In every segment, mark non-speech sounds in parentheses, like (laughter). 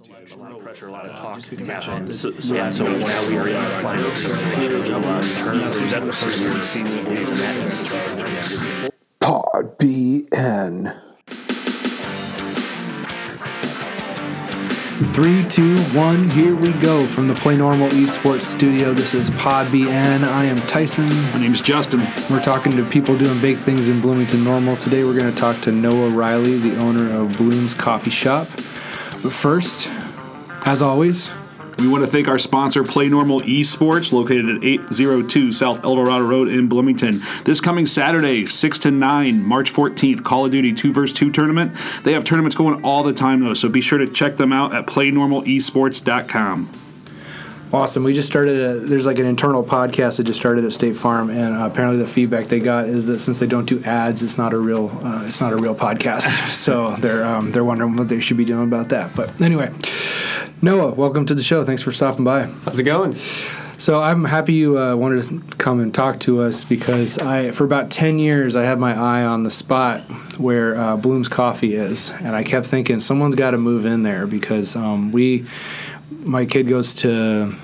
A lot of pressure, a lot of talk. Yeah. So, so, yeah, so now we are in the final stage. A lot of turns. Is that the first year we've seen this and that? Pod BN. Three, two, one, here we go from the Play Normal Esports studio. This is Pod BN. I am Tyson. My name's Justin. We're talking to people doing big things in Bloomington Normal. Today we're going to talk to Noah Riley, the owner of Bloom's Coffee Shop. But first, as always, We want to thank our sponsor, Play Normal Esports, located at 802 South Eldorado Road in Bloomington. This coming Saturday, 6 to 9, March 14th, Call of Duty 2 vs 2 tournament. They have tournaments going all the time, though, so be sure to check them out at playnormalesports.com. Awesome. We just started a, there's like an internal podcast that just started at State Farm, and uh, apparently the feedback they got is that since they don't do ads, it's not a real uh, it's not a real podcast. (laughs) so they're um, they're wondering what they should be doing about that. But anyway, Noah, welcome to the show. Thanks for stopping by. How's it going? So I'm happy you uh, wanted to come and talk to us because I, for about ten years, I had my eye on the spot where uh, Bloom's Coffee is, and I kept thinking someone's got to move in there because um, we, my kid goes to,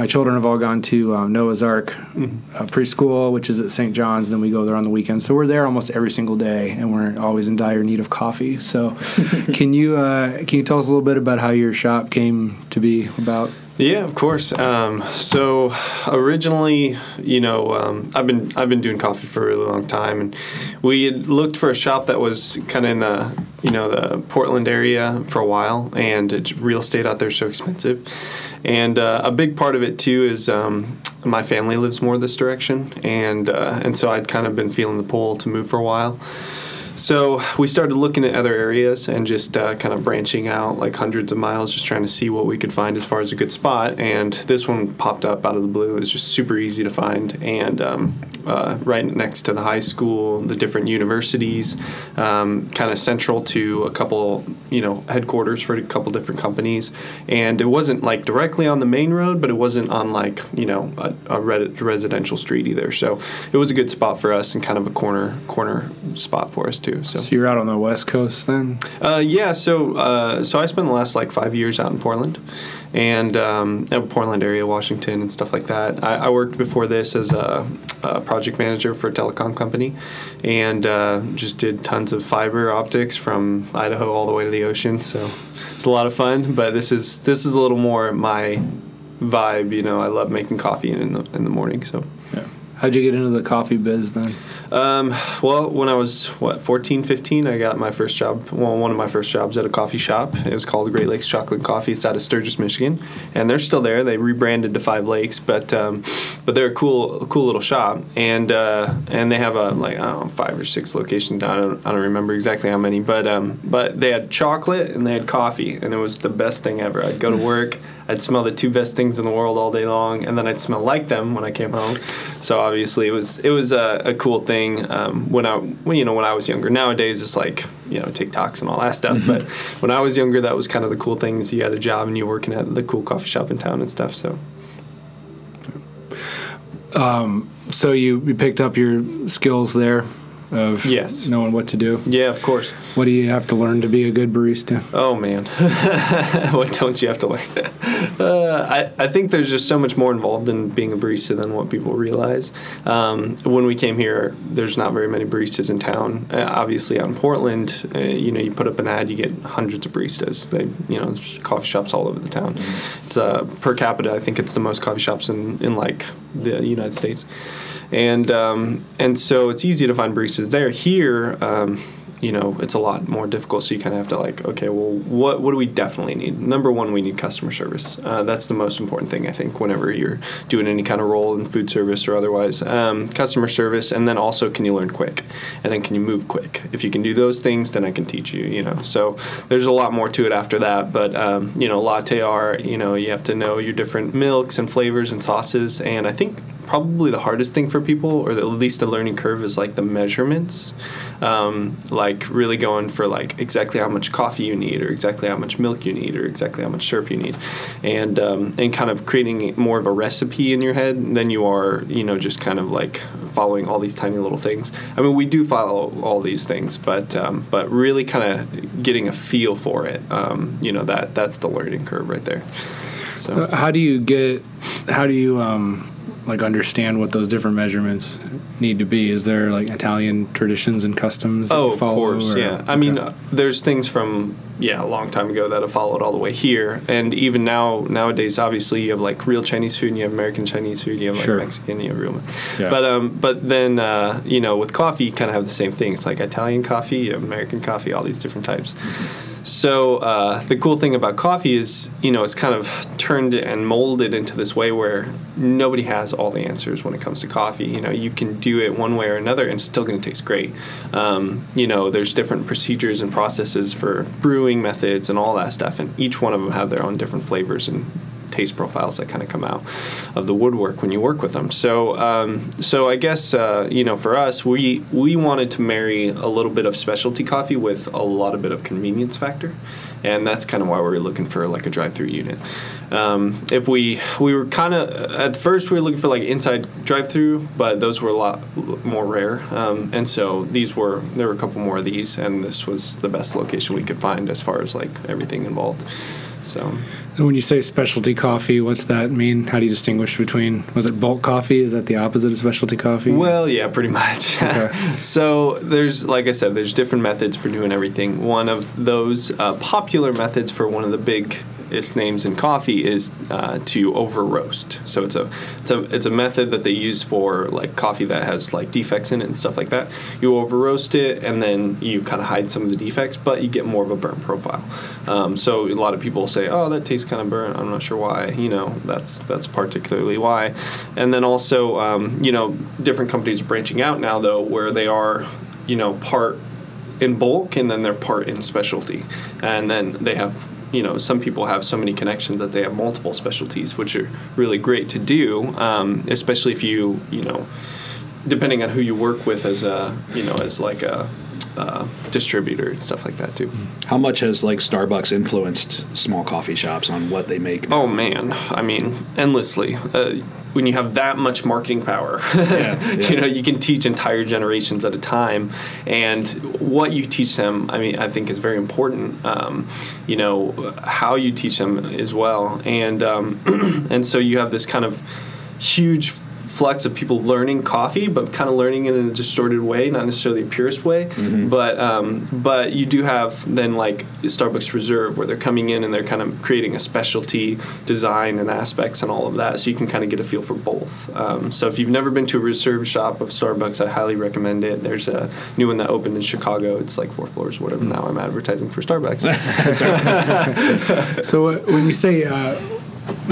my children have all gone to um, Noah's Ark uh, preschool, which is at St. John's. Then we go there on the weekends, so we're there almost every single day, and we're always in dire need of coffee. So, (laughs) can you uh, can you tell us a little bit about how your shop came to be about? Yeah, of course. Um, so originally, you know, um, I've been I've been doing coffee for a really long time, and we had looked for a shop that was kind of in the you know the Portland area for a while, and real estate out there is so expensive, and uh, a big part of it too is um, my family lives more this direction, and uh, and so I'd kind of been feeling the pull to move for a while. So we started looking at other areas and just uh, kind of branching out like hundreds of miles, just trying to see what we could find as far as a good spot. And this one popped up out of the blue. It was just super easy to find, and um, uh, right next to the high school, the different universities, um, kind of central to a couple, you know, headquarters for a couple different companies. And it wasn't like directly on the main road, but it wasn't on like you know a, a re- residential street either. So it was a good spot for us and kind of a corner corner spot for us too. So, So you're out on the West Coast then? uh, yeah, so uh, so I spent the last like five years out in Portland, and um, Portland area, Washington, and stuff like that. I, I worked before this as a, a project manager for a telecom company, and uh, just did tons of fiber optics from Idaho all the way to the ocean. So it's a lot of fun. But this is this is a little more my vibe. You know, I love making coffee in the in the morning. So. How'd you get into the coffee biz then? Um, well, when I was what 14, 15, I got my first job. Well, one of my first jobs at a coffee shop. It was called Great Lakes Chocolate Coffee. It's out of Sturgis, Michigan, and they're still there. They rebranded to Five Lakes, but um, but they're a cool, cool little shop, and uh, and they have a like I don't know five or six locations. I don't I don't remember exactly how many, but um, but they had chocolate and they had coffee, and it was the best thing ever. I'd go to work. I'd smell the two best things in the world all day long, and then I'd smell like them when I came home. So obviously, it was it was a, a cool thing um, when I when you know when I was younger. Nowadays, it's like you know TikToks and all that stuff. But when I was younger, that was kind of the cool things. You had a job and you were working at the cool coffee shop in town and stuff. So So you, you picked up your skills there of Yes. knowing what to do. yeah, of course. What do you have to learn to be a good barista? Oh man, (laughs) what don't you have to learn? uh, I I think there's just so much more involved in being a barista than what people realize. Um, when we came here, there's not very many baristas in town. Uh, obviously, out in Portland, uh, you know, you put up an ad, you get hundreds of baristas. They, you know, there's coffee shops all over the town. It's uh, per capita. I think it's the most coffee shops in in like the United States, and um, and so it's easy to find baristas there. Here. Um, you know it's a lot more difficult so you kind of have to like okay well what what do we definitely need? Number one we need customer service. Uh, that's the most important thing i think whenever you're doing any kind of role in food service or otherwise. Um, customer service and then also can you learn quick? And then can you move quick? If you can do those things then i can teach you you know? So there's a lot more to it after that but um, you know latte art you know you have to know your different milks and flavors and sauces and i think probably the hardest thing for people, or at least the learning curve, is like the measurements. Um, like really going for like exactly how much coffee you need, or exactly how much milk you need, or exactly how much syrup you need, and um, and kind of creating more of a recipe in your head than you are, you know, just kind of like following all these tiny little things. I mean, we do follow all these things, but um, but really kind of getting a feel for it. Um, you know that that's the learning curve right there. So Uh, How do you get? How do you um, like understand what those different measurements need to be? Is there like Italian traditions and customs? that Oh, you of course, or- yeah. I mean, uh, there's things from yeah a long time ago that have followed all the way here, and even now nowadays, obviously, you have like real Chinese food, and you have American Chinese food, you have like Sure. Mexican, you have real. Yeah. But um, but then uh, you know, with coffee, you kind of have the same thing. It's like Italian coffee, American coffee, all these different types. So uh, the cool thing about coffee is, you know, it's kind of turned and molded into this way where nobody has all the answers when it comes to coffee. You know, you can do it one way or another, and it's still going to taste great. Um, you know, there's different procedures and processes for brewing methods and all that stuff, and each one of them have their own different flavors and taste profiles that kind of come out of the woodwork when you work with them. So, um, so I guess uh, you know, for us, we we wanted to marry a little bit of specialty coffee with a lot of bit of convenience factor, and that's kind of why we were looking for like a drive-through unit. Um, if we we were kind of at first we were looking for like inside drive-through, but those were a lot more rare, um, and so these were there were a couple more of these, and this was the best location we could find as far as like everything involved. So. And when you say specialty coffee, what's that mean? How do you distinguish between? Was it bulk coffee? Is that the opposite of specialty coffee? Well, yeah, pretty much. Okay. (laughs) so there's, like I said, there's different methods for doing everything. One of those uh, popular methods for one of the biggest names in coffee is uh, to over roast. So it's a, it's a, it's a method that they use for like coffee that has like defects in it and stuff like that. You over roast it and then you kind of hide some of the defects, but you get more of a burnt profile. Um, so a lot of people say, "Oh, that tastes kind of burnt." I'm not sure why. You know, that's that's particularly why. And then also, um, you know, different companies branching out now though, where they are, you know, part in bulk and then they're part in specialty, and then they have. You know, some people have so many connections that they have multiple specialties, which are really great to do, um, especially if you, you know, depending on who you work with as a, you know, as like a, uh, distributor and stuff like that too. How much has like Starbucks influenced small coffee shops on what they make? Oh man, I mean, endlessly. Uh, when you have that much marketing power, (laughs) yeah. you know, you can teach entire generations at a time, and what you teach them, I mean, I think is very important. Um, you know, how you teach them as well, and um, (clears throat) and so you have this kind of huge flux of people learning coffee, but kind of learning it in a distorted way, not necessarily a purist way. But um, but you do have then like Starbucks Reserve, where they're coming in and they're kind of creating a specialty design and aspects and all of that, so you can kind of get a feel for both. Um, so if you've never been to a Reserve shop of Starbucks, I highly recommend it. There's a new one that opened in Chicago. It's like four floors, or whatever. Now I'm advertising for Starbucks. (laughs) (laughs) So uh, when you say, uh,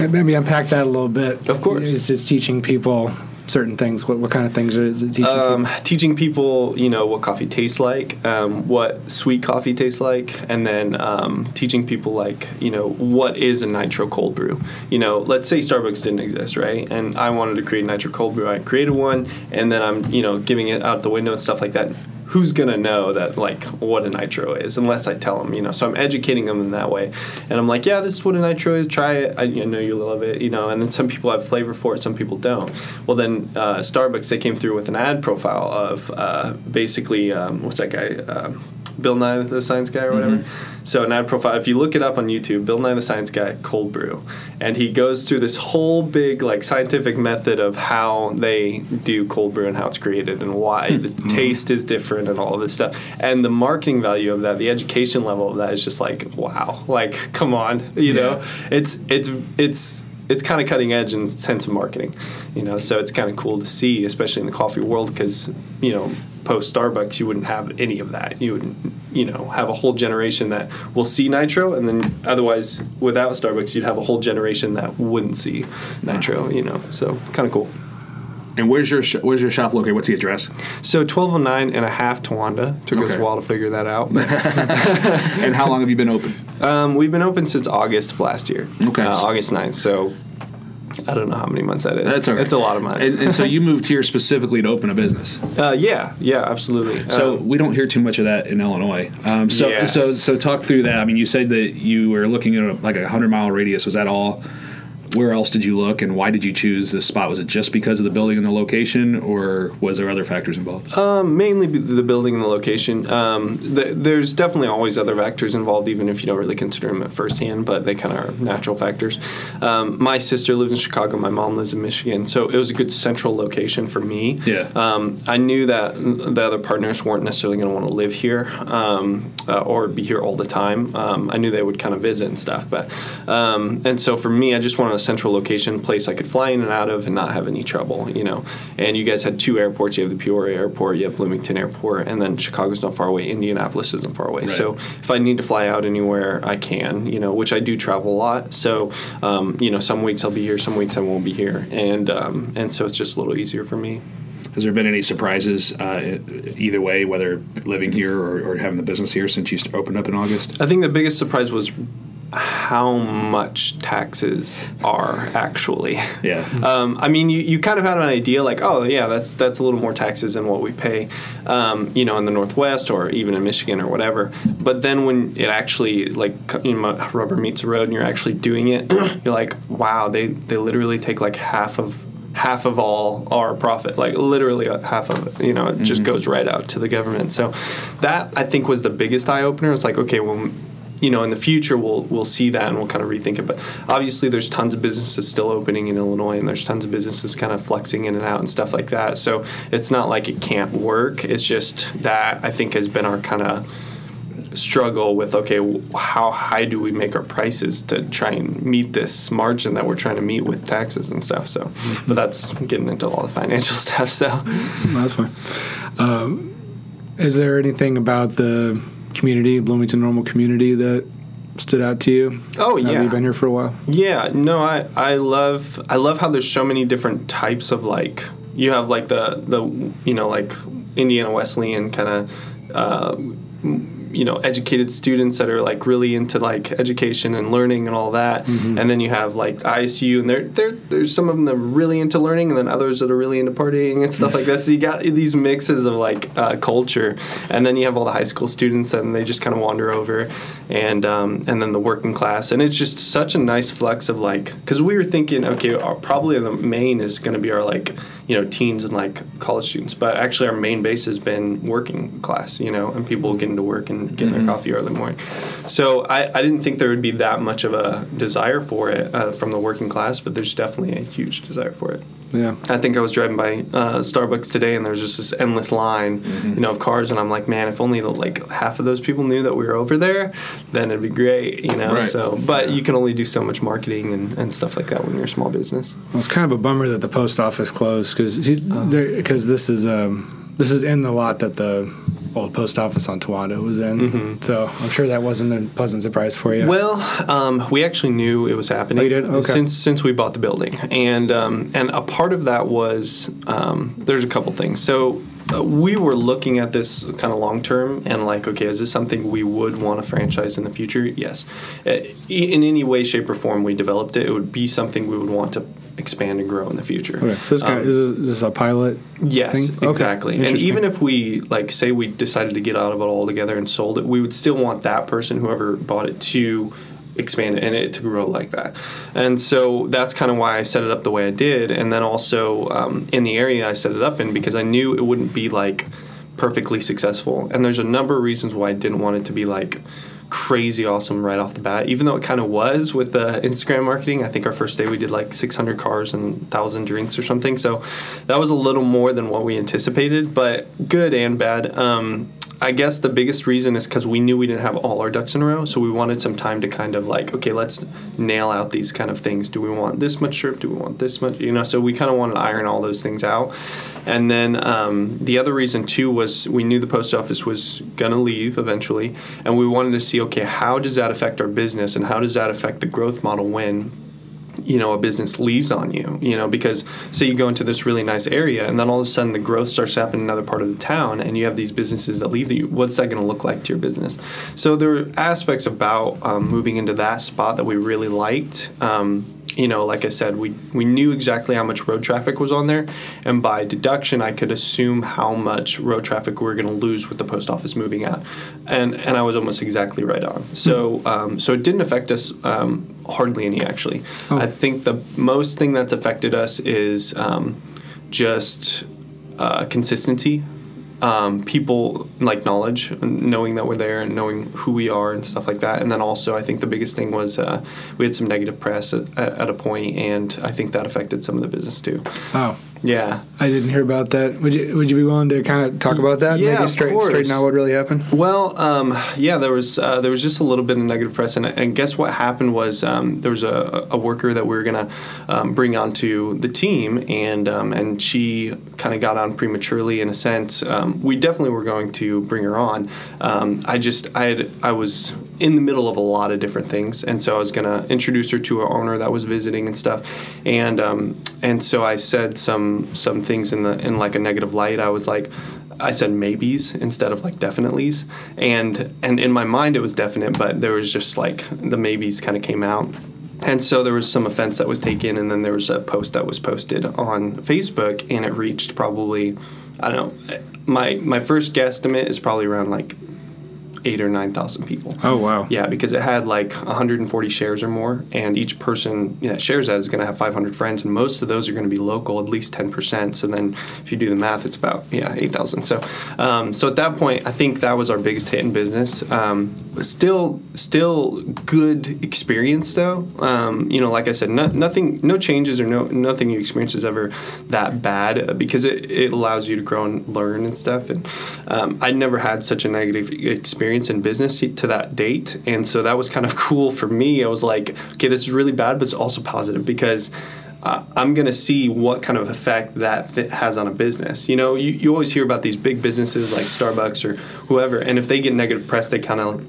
maybe unpack that a little bit. Of course. it's, it's teaching people certain things. What what kind of things is it teaching? um, people? teaching people, you know, what coffee tastes like, um, what sweet coffee tastes like, and then um, teaching people like, you know, what is a nitro cold brew. You know, let's say Starbucks didn't exist, right? And I wanted to create a nitro cold brew. I created one, and then I'm, you know, giving it out the window and stuff like that. Who's gonna know that like what a nitro is unless I tell them, you know? So I'm educating them in that way, and I'm like, yeah, this is what a nitro is. Try it. I you know you love it, you know. And then some people have flavor for it, some people don't. Well, then uh, Starbucks they came through with an ad profile of uh, basically um, what's that guy? Um, Bill Nye the Science Guy or whatever. Mm-hmm. So Nye profile. If you look it up on YouTube, Bill Nye the Science Guy cold brew, and he goes through this whole big like scientific method of how they do cold brew and how it's created and why hmm. the taste is different and all of this stuff. And the marketing value of that, the education level of that is just like wow. Like come on, you know, it's it's it's it's kind of cutting edge in the sense of marketing, you know. So it's kind of cool to see, especially in the coffee world, because you know, post Starbucks, you wouldn't have any of that. You would, you know, have a whole generation that will see nitro, and then otherwise, without Starbucks, you'd have a whole generation that wouldn't see nitro. You know, so kind of cool. And where's your sh- where's your shop located? What's the address? So 1209 and a half Towanda. Took us a while to figure that out. (laughs) And how long have you been open? Um, we've been open since August of last year. Okay. Uh, August 9th. So I don't know how many months that is. That's all right. It's a lot of months. And, and so you moved here specifically to open a business. uh, yeah, yeah, absolutely. So Um, we don't hear too much of that in Illinois. Um, so Yes. so so talk through that. I mean, you said that you were looking at a, like a hundred mile radius. Was that all? Where else did you look, and why did you choose this spot? Was it just because of the building and the location, or was there other factors involved? Um, mainly the building and the location. Um, th- there's definitely always other factors involved, even if you don't really consider them at firsthand, but they kind of are natural factors. Um, my sister lives in Chicago. My mom lives in Michigan, so it was a good central location for me. Yeah. Um, I knew that the other partners weren't necessarily going to want to live here um, uh, or be here all the time. Um, I knew they would kind of visit and stuff, but um, and so for me, I just wanted a central location, place I could fly in and out of and not have any trouble, you know. And you guys had two airports. You have the Peoria Airport, you have Bloomington Airport, and then Chicago's not far away. Indianapolis isn't far away. Right. So if I need to fly out anywhere, I can, you know, which I do travel a lot. So um, you know, some weeks I'll be here, some weeks I won't be here, and um, and so it's just a little easier for me. Has there been any surprises uh, either way, whether living here or, or having the business here since you opened up in August? I think the biggest surprise was how much taxes are actually. Yeah. (laughs) Um, I mean, you, you kind of had an idea like, oh yeah, that's that's a little more taxes than what we pay, um, you know, in the Northwest or even in Michigan or whatever. But then when it actually like you know, rubber meets the road and you're actually doing it, (clears throat) you're like, wow, they they literally take like half of half of all our profit like literally half of it you know it just goes right out to the government so that i think was the biggest eye opener it's like okay well you know in the future we'll we'll see that and we'll kind of rethink it. But obviously there's tons of businesses still opening in Illinois and there's tons of businesses kind of flexing in and out and stuff like that. So it's not like it can't work. It's just that I think has been our kind of struggle with okay how high do we make our prices to try and meet this margin that we're trying to meet with taxes and stuff? So but that's getting into all the financial (laughs) stuff so. That's fine. Um, is there anything about the community, Bloomington Normal community, that stood out to you? Oh, yeah. you've been here for a while. Yeah, no, I I love I love how there's so many different types of like you have like the the you know like Indiana Wesleyan kind of uh, you know educated students that are like really into like education and learning and all that, and then you have like ISU and there there there's some of them that are really into learning and then others that are really into partying and stuff like that. So you got these mixes of like uh, culture, and then you have all the high school students and they just kind of wander over, and um, and then the working class, and it's just such a nice flex of like because we were thinking okay our, probably the main is going to be our like you know teens and like college students, but actually our main base has been working class, you know, and people getting to work and getting their coffee early morning. So I, I didn't think there would be that much of a desire for it uh, from the working class, but there's definitely a huge desire for it. Yeah. I think I was driving by uh, Starbucks today, and there was just this endless line, you know, of cars, and I'm like, man, if only like half of those people knew that we were over there, then it'd be great, you know. Right. So, but you can only do so much marketing and, and stuff like that when you're a small business. Well, it's kind of a bummer that the post office closed because because this is um this is in the lot that the old post office on Towanda was in. So I'm sure that wasn't a pleasant surprise for you. Well, um, we actually knew it was happening Oh, you did? Okay. since since we bought the building, and um, and a part of that was um, there's a couple things. So we were looking at this kind of long term and like, okay, is this something we would want to franchise in the future? Yes, Uh, in any way, shape, or form we developed it, it would be something we would want to expand and grow in the future. okay, so this, kind Um, of, is this, is this a pilot? Yes, thing? Okay, exactly. And even if we like say we decided to get out of it altogether and sold it, we would still want that person, whoever bought it, to expand it and it to grow like that. And so that's kind of why I set it up the way I did. And then also um, in the area I set it up in because I knew it wouldn't be like perfectly successful. And there's a number of reasons why I didn't want it to be like crazy awesome right off the bat even though it kind of was with the instagram marketing i think our first day we did like 600 cars and 1000 drinks or something so that was a little more than what we anticipated but good and bad um, i guess the biggest reason is because we knew we didn't have all our ducks in a row so we wanted some time to kind of like okay let's nail out these kind of things. Do we want this much syrup do we want this much you know so we kind of wanted to iron all those things out. And then um, the other reason too was we knew the post office was to leave eventually, and we wanted to see okay, how does that affect our business, and how does that affect the growth model when you know a business leaves on you you know because say you go into this really nice area and then all of a sudden the growth starts to happen in another part of the town and you have these businesses that leave you what's that going to look like to your business? So there are aspects about um, moving into that spot that we really liked um, you know, like I said, we we knew exactly how much road traffic was on there, and by deduction, I could assume how much road traffic we were going to lose with the post office moving out, and and I was almost exactly right on. So um, so it didn't affect us um, hardly any actually. I think the most thing that's affected us is um, just uh, consistency. Um, people like knowledge, knowing that we're there and knowing who we are and stuff like that. And then also, I think the biggest thing was uh, we had some negative press at, at a point, and I think that affected some of the business too. Oh, Yeah. I didn't hear about that. Would you Would you be willing to kind of talk about that? Yeah, Maybe of straight, course. straighten out what really happened. Well, um, yeah, there was uh, there was just a little bit of negative press, and, and guess what happened was um, there was a, a worker that we were gonna um, bring onto the team, and um, and she kind of got on prematurely in a sense. Um, we definitely were going to bring her on. Um, I just I had I was in the middle of a lot of different things, and so I was gonna introduce her to our owner that was visiting and stuff, and um, and so I said some some things in the in like a negative light. I was like. I said maybes instead of like definitelys, and and in my mind it was definite, but there was just like the maybes kind of came out, and so there was some offense that was taken, and then there was a post that was posted on Facebook, and it reached probably, I don't know, my my first guesstimate is probably around like eight or nine thousand people. Oh wow. Yeah, because it had like 140 shares or more, and each person that shares that is going to have 500 friends, and most of those are going to be local, at least 10%. So then, if you do the math, it's about yeah 8,000. So, um, so at that point, I think that was our biggest hit in business. Um, still, still good experience though. Um, you know, like I said, no, nothing, no changes or no nothing you experience is ever that bad uh, because it, it allows you to grow and learn and stuff. And um, I'd never had such a negative experience in business to that date, and so that was kind of (laughs) cool for me. I was like, okay, this is really bad, but it's also positive because. Uh, I'm gonna see what kind of effect that th- has on a business. You know, you, you always hear about these big businesses like Starbucks or whoever, and if they get negative press, they kind of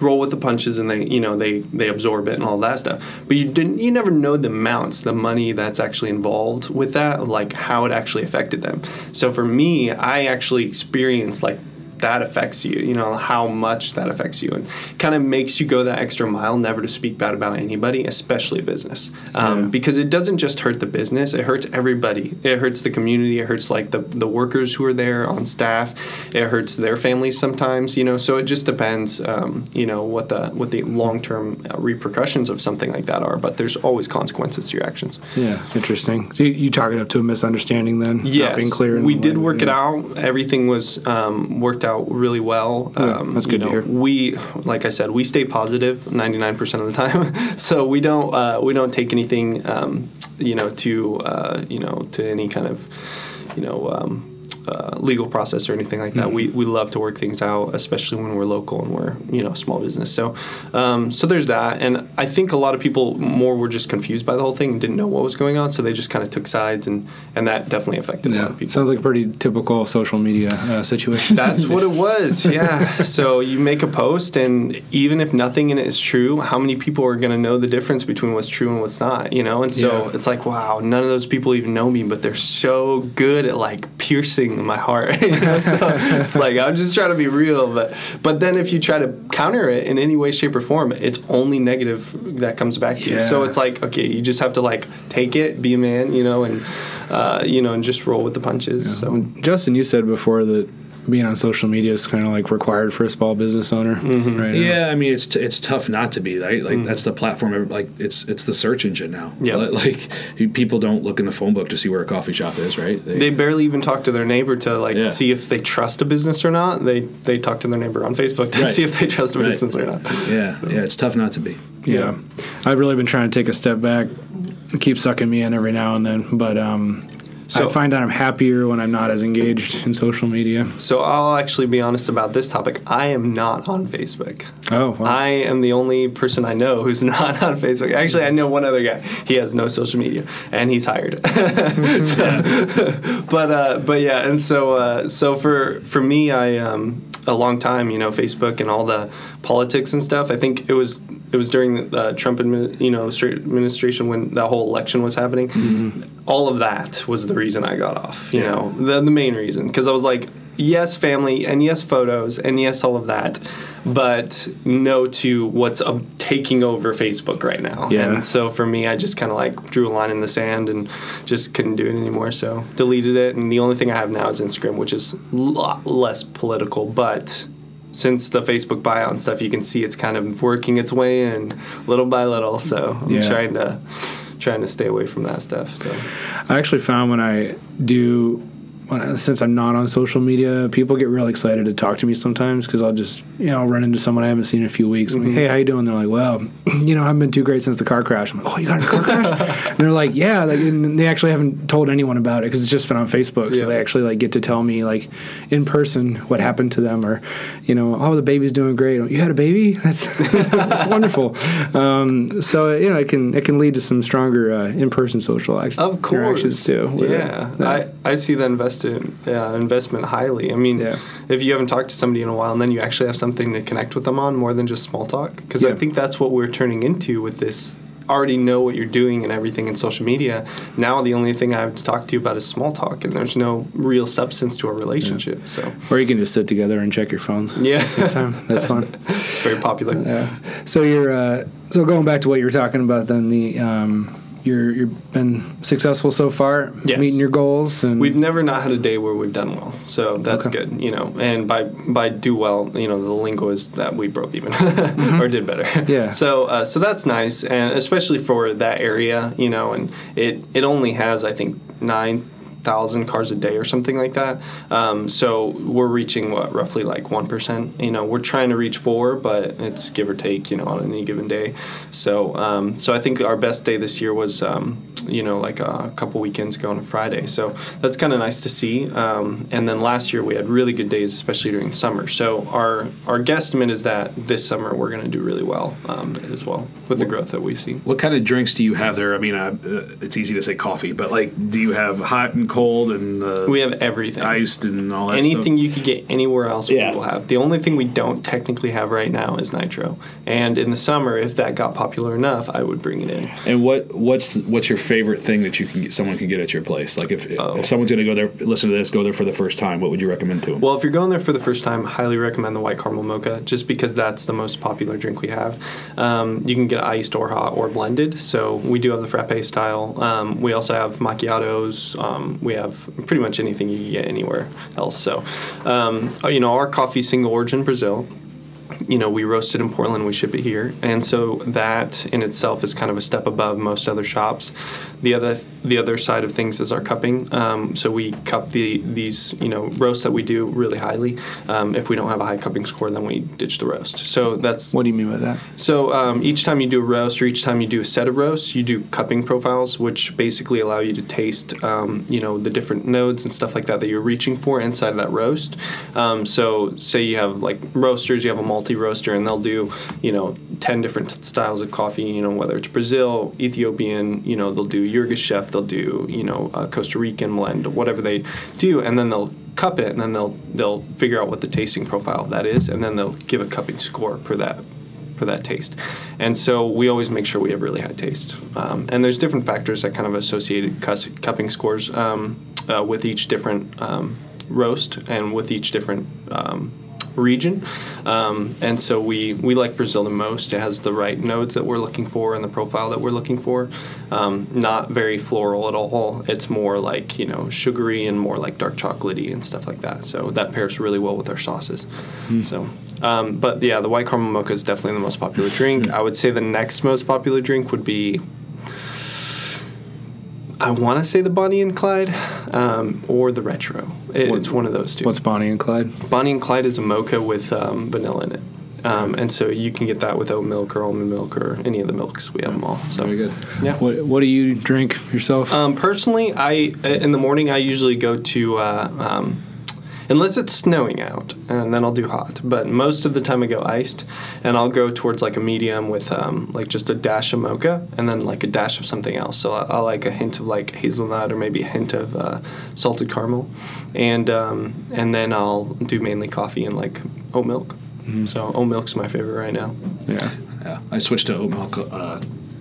roll with the punches and they you know they they absorb it and all that stuff but you didn't you never know the amounts the money that's actually involved with that like how it actually affected them so for me i actually experienced like that affects you you know how much that affects you and kind of makes you go that extra mile never to speak bad about anybody especially business um, Yeah. because it doesn't just hurt the business it hurts everybody it hurts the community it hurts like the, the workers who are there on staff it hurts their families sometimes you know so it just depends um, you know what the what the long-term uh, repercussions of something like that are but there's always consequences to your actions Yeah, interesting. So you, you chalk it up to a misunderstanding then? Not Yes, being clear. we did work it out. Everything was um, worked out really well. Um, that's good you to hear. We, like I said, we stay positive positive ninety nine percent of the time. (laughs) so we don't uh, we don't take anything um, you know to uh, you know to any kind of you know. Uh, legal process or anything like that. Mm-hmm. We, we love to work things out, especially when we're local and we're you know small business. So um, so there's that, and I think a lot of people more were just confused by the whole thing and didn't know what was going on, so they just kind of took sides, and and that definitely affected a lot Yeah, of people. sounds like a pretty typical social media uh, situation. (laughs) That's what it (laughs) was. Yeah. so you make a post, and even if nothing in it is true, how many people are going to know the difference between what's true and what's not? You know. And so Yeah. it's like, wow, none of those people even know me, but they're so good at like piercing my heart. (laughs) you know? So it's (laughs) like I'm just trying to be real, but but then if you try to counter it in any way, shape, or form, it's only negative that comes back to you. So it's like, okay, you just have to like take it, be a man, you know, and uh, you know, and just roll with the punches. So. Justin, you said before that being on social media is kind of like required for a small business owner, Mm-hmm. right? now. Yeah, I mean it's t- it's tough not to be right. Like that's the platform. Like it's it's the search engine now. Yeah. Li- like (laughs) people don't look in the phone book to see where a coffee shop is, right? They barely even talk to their neighbor to like Yeah. see if they trust a business or not. They they talk to their neighbor on Facebook to Right. see if they trust a Right. business or not. yeah, (laughs) yeah. It's tough not to be. yeah. I've really been trying to take a step back. It keeps sucking me in every now and then, but um, So- I find that I'm happier when I'm not as engaged in social media. So I'll actually be honest about this topic. I am not on Facebook. Oh, wow. I am the only person I know who's (laughs) not on Facebook. Actually, I know one other guy. He has no social media, and he's hired. (laughs) (laughs) So- but uh, but yeah, and so uh, so for for me, I um, a long time, you know, Facebook and all the politics and stuff. I think it was it was during the Trump admi- you know administration when that whole election was happening. Mm-hmm. All of that was the reason I got off. You know, the the main reason because I was like. Yes, family, and yes, photos, and yes, all of that, but no to what's um, taking over Facebook right now. Yeah. And so for me, I just kind of like drew a line in the sand and just couldn't do it anymore. So deleted it, and the only thing I have now is Instagram, which is a lot less political, but. Since the Facebook buyout and stuff, you can see it's kind of working its way in little by little. So I'm Yeah. trying to trying to stay away from that stuff. So I actually found when I do, when I, since I'm not on social media, people get real excited to talk to me sometimes because I'll just, you know, I'll run into someone I haven't seen in a few weeks. I'm like, hey, how you doing? They're like, well, (clears throat) you know, I haven't been too great since the car crash. I'm like, oh, you got a car crash? (laughs) and they're like, yeah. Like, and they actually haven't told anyone about it because it's just been on Facebook. So Yeah. they actually like get to tell me like in person what happened to them or, you know, oh, the baby's doing great. You had a baby? (laughs) That's, that's wonderful. Um, so, you know, it can, it can lead to some stronger uh, in-person social action Of course, interactions too. Yeah, uh, I, I see the invested uh, investment highly. I mean, Yeah. if you haven't talked to somebody in a while, and then you actually have something to connect with them on more than just small talk, because I think that's what we're turning into with this. Already know what you're doing and everything in social media. Now the only thing I have to talk to you about is small talk, and there's no real substance to our relationship. So Or you can just sit together and check your phones. yeah, same Time. That's fun. (laughs) it's very popular. Yeah. So you're uh, so going back to what you were talking about then the um, you're you've been successful so far Yes. meeting your goals and We've never not had a day where we've done well, so that's Okay. good, you know. And by by do well, you know, the lingo is that we broke even (laughs) or did better. Mm-hmm. Yeah. (laughs) So uh, so that's nice, and especially for that area, you know. And it it only has I think nine thousand cars a day or something like that. Um, so we're reaching what roughly like one percent. You know, we're trying to reach four, but it's give or take, you know, on any given day. So um, so I think our best day this year was um, you know like a couple weekends ago on a Friday. So that's kind of nice to see. Um, and then last year we had really good days, especially during summer. So our our guesstimate is that this summer we're going to do really well um, as well with the growth that we've seen. What kind of drinks do you have there? I mean, uh, uh, it's easy to say coffee, but like, do you have hot and cold and uh, We have everything. iced and all that Anything stuff? you could get anywhere else, Yeah. we will have. The only thing we don't technically have right now is nitro. And in the summer, if that got popular enough, I would bring it in. And what what's what's your favorite thing that you can get, someone can get at your place? Like if Oh. if someone's going to go there, listen to this, go there for the first time, what would you recommend to them? Well, if you're going there for the first time, highly recommend the white caramel mocha, just because that's the most popular drink we have. Um, you can get iced or hot or blended. So we do have the frappe style. Um, we also have macchiatos. Um, we have pretty much anything you can get anywhere else. So, um, you know, our coffee single origin Brazil. You know, we roast it in Portland, we ship it here, and so that in itself is kind of a step above most other shops. The other the other side of things is our cupping. Um, so we cup the these you know roasts that we do really highly. Um, if we don't have a high cupping score, then we ditch the roast. So that's What do you mean by that? so um, each time you do a roast, or each time you do a set of roasts, you do cupping profiles, which basically allow you to taste, um, you know, the different nodes and stuff like that that you're reaching for inside of that roast. Um, so say you have like roasters, you have a multi roaster, and they'll do, you know, ten different styles of coffee. You know, whether it's Brazil, Ethiopian, you know, they'll do Yirgacheffe, they'll do, you know, uh, Costa Rican blend, whatever they do, and then they'll cup it, and then they'll they'll figure out what the tasting profile of that is, and then they'll give a cupping score for that for that taste. And so we always make sure we have really high taste. Um, and there's different factors that kind of associated cus- cupping scores um, uh, with each different um, roast and with each different um, region. Um, and so we, we like Brazil the most. It has the right nodes that we're looking for and the profile that we're looking for. Um, not very floral at all. It's more like, you know, sugary and more like dark chocolatey and stuff like that. So that pairs really well with our sauces. So, um, but yeah, the white caramel mocha is definitely the most popular drink. I would say the next most popular drink would be I want to say the Bonnie and Clyde um, or the Retro. It, it's one of those two. What's Bonnie and Clyde? Bonnie and Clyde is a mocha with um, vanilla in it. Um, and so you can get that with oat milk or almond milk or any of the milks. We have them all. So Very good. Yeah. What What do you drink yourself? Um, personally, I in the morning I usually go to uh, um, unless it's snowing out, and then I'll do hot. But most of the time I go iced, and I'll go towards like a medium with um, like just a dash of mocha, and then like a dash of something else. So I, I like a hint of like hazelnut or maybe a hint of uh, salted caramel, and um, and then I'll do mainly coffee and like oat milk. So oat milk's my favorite right now. yeah. Yeah, I switched to oat milk uh,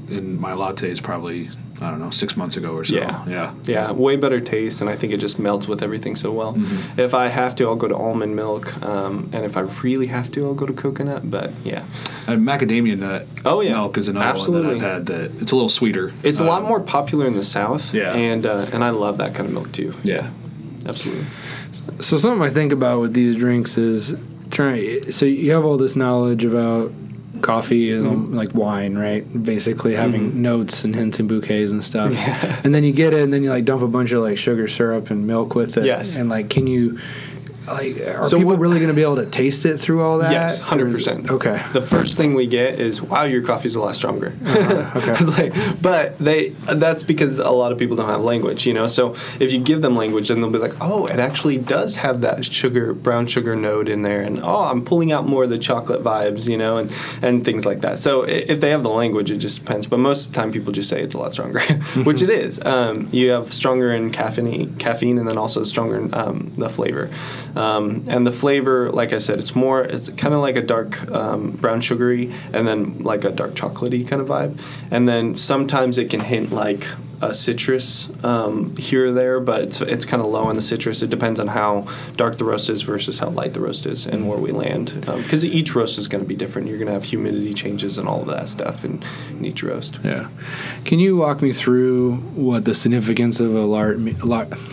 in my lattes probably I don't know six months ago or so. Yeah. yeah. Yeah, way better taste, and I think it just melts with everything so well. Mm-hmm. If I have to, I'll go to almond milk, um, and if I really have to, I'll go to coconut. But yeah, And macadamia nut Oh, yeah. milk is another Absolutely. one that I've had. That it's a little sweeter. it's a lot Um, more popular in the South. Yeah. and uh, and I love that kind of milk too. Yeah. Absolutely. So something I think about with these drinks is trying. So you have all this knowledge about coffee is um, Mm-hmm. like wine, right? Basically having notes and hints and bouquets and stuff. Yeah. And then you get it, and then you like dump a bunch of like sugar syrup and milk with it. Yes. And like, can you? Like, are So people what- really going to be able to taste it through all that? Yes, hundred percent. Okay. The first thing we get is, "Wow, your coffee's a lot stronger." okay. (laughs) Like, but they that's because a lot of people don't have language, you know. So if you give them language, then they'll be like, "Oh, it actually does have that sugar, brown sugar note in there," and oh, I'm pulling out more of the chocolate vibes, you know, and and things like that. So if they have the language, it just depends. But most of the time, people just say it's a lot stronger, (laughs) which it is. Um, you have stronger in caffeine, caffeine, and then also stronger in um, the flavor. Um, and the flavor, like I said, it's more, it's kind of like a dark um, brown sugary, and then like a dark chocolatey kind of vibe. And then sometimes it can hint like a citrus um, here or there, but it's it's kind of low on the citrus. It depends on how dark the roast is versus how light the roast is, and where we land. Because each roast is going to be different. You're going to have humidity changes and all of that stuff in, in each roast. Yeah. Can you walk me through what the significance of a light,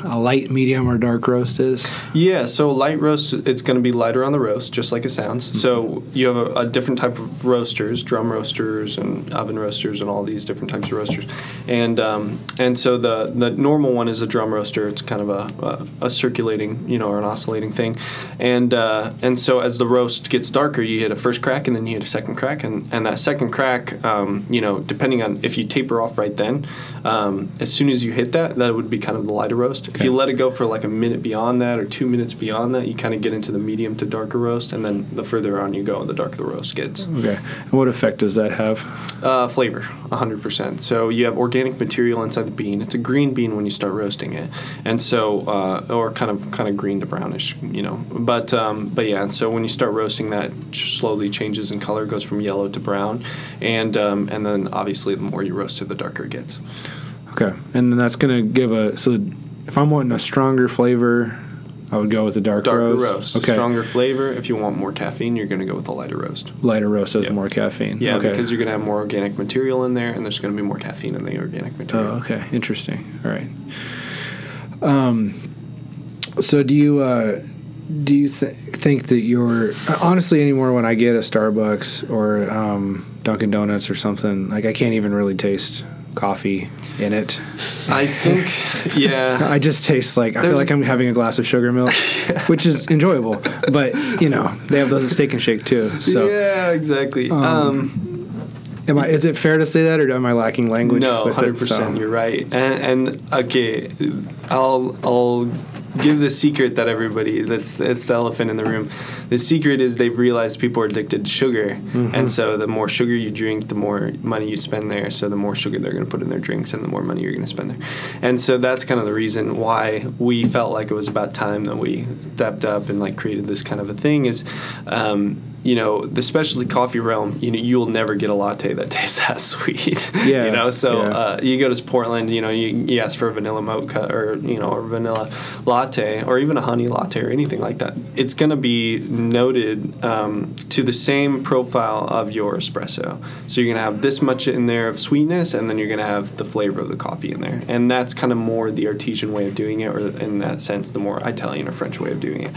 a light, medium, or dark roast is? Yeah, so light roast, it's going to be lighter on the roast, just like it sounds. So you have a, a different type of roasters, drum roasters and oven roasters, and all these different types of roasters. And um, and so the the normal one is a drum roaster. It's kind of a, a, a circulating, you know, or an oscillating thing. And uh, and so as the roast gets darker, you hit a first crack, and then you hit a second crack, and and that second crack, um, you know, depending on if you taper off right then, um, as soon as you hit that, that would be kind of the lighter roast. If you let it go for like a minute beyond that or two minutes beyond that, you kind of get into the medium to darker roast, and then the further on you go, the darker the roast gets. Okay. And what effect does that have? Uh, flavor, 100%. So you have organic material inside the bean. It's a green bean when you start roasting it, and so uh, or kind of kind of green to brownish, you know. But um, but yeah, and so when you start roasting, that slowly changes in color, goes from yellow to brown, and um, and then obviously the more you roast it, the darker it gets. Okay. And then that's to give a. So if I'm wanting a stronger flavor, I would go with the dark Darker roast. roast, Okay. stronger flavor. If you want more caffeine, you're going to go with the lighter roast. Lighter roast has Yep. more caffeine. Yeah, okay. because you're going to have more organic material in there, and there's going to be more caffeine in the organic Oh, material. okay. Interesting. All right. Um, so do you uh, do you th- think that you're honestly anymore when I get a Starbucks or um, Dunkin' Donuts or something like I can't even really taste coffee in it. I think, yeah. (laughs) I just taste like I feel like I'm having a glass of sugar milk, (laughs) which is enjoyable. But you know they have those at Steak and Shake too. So yeah, exactly. Um, am I? Is it fair to say that, or am I lacking language? No, with hundred percent. So- You're right. And, and okay, I'll I'll give the secret that everybody that's it's the elephant in the room. The secret is they've realized people are addicted to sugar, Mm-hmm. and so the more sugar you drink, the more money you spend there. So the more sugar they're going to put in their drinks, and the more money you're going to spend there. And so that's kind of the reason why we felt like it was about time that we stepped up and like created this kind of a thing. Is um, you know the specialty coffee realm. You know you will never get a latte that (laughs) tastes that sweet. Yeah, you know so. yeah. Uh, you go to Portland, you know, you, you ask for a vanilla mocha or you know, or vanilla latte, or even a honey latte or anything like that. It's going to be noted um, to the same profile of your espresso. So you're going to have this much in there of sweetness, and then you're going to have the flavor of the coffee in there, and that's kind of more the artesian way of doing it, or in that sense, the more Italian or French way of doing it.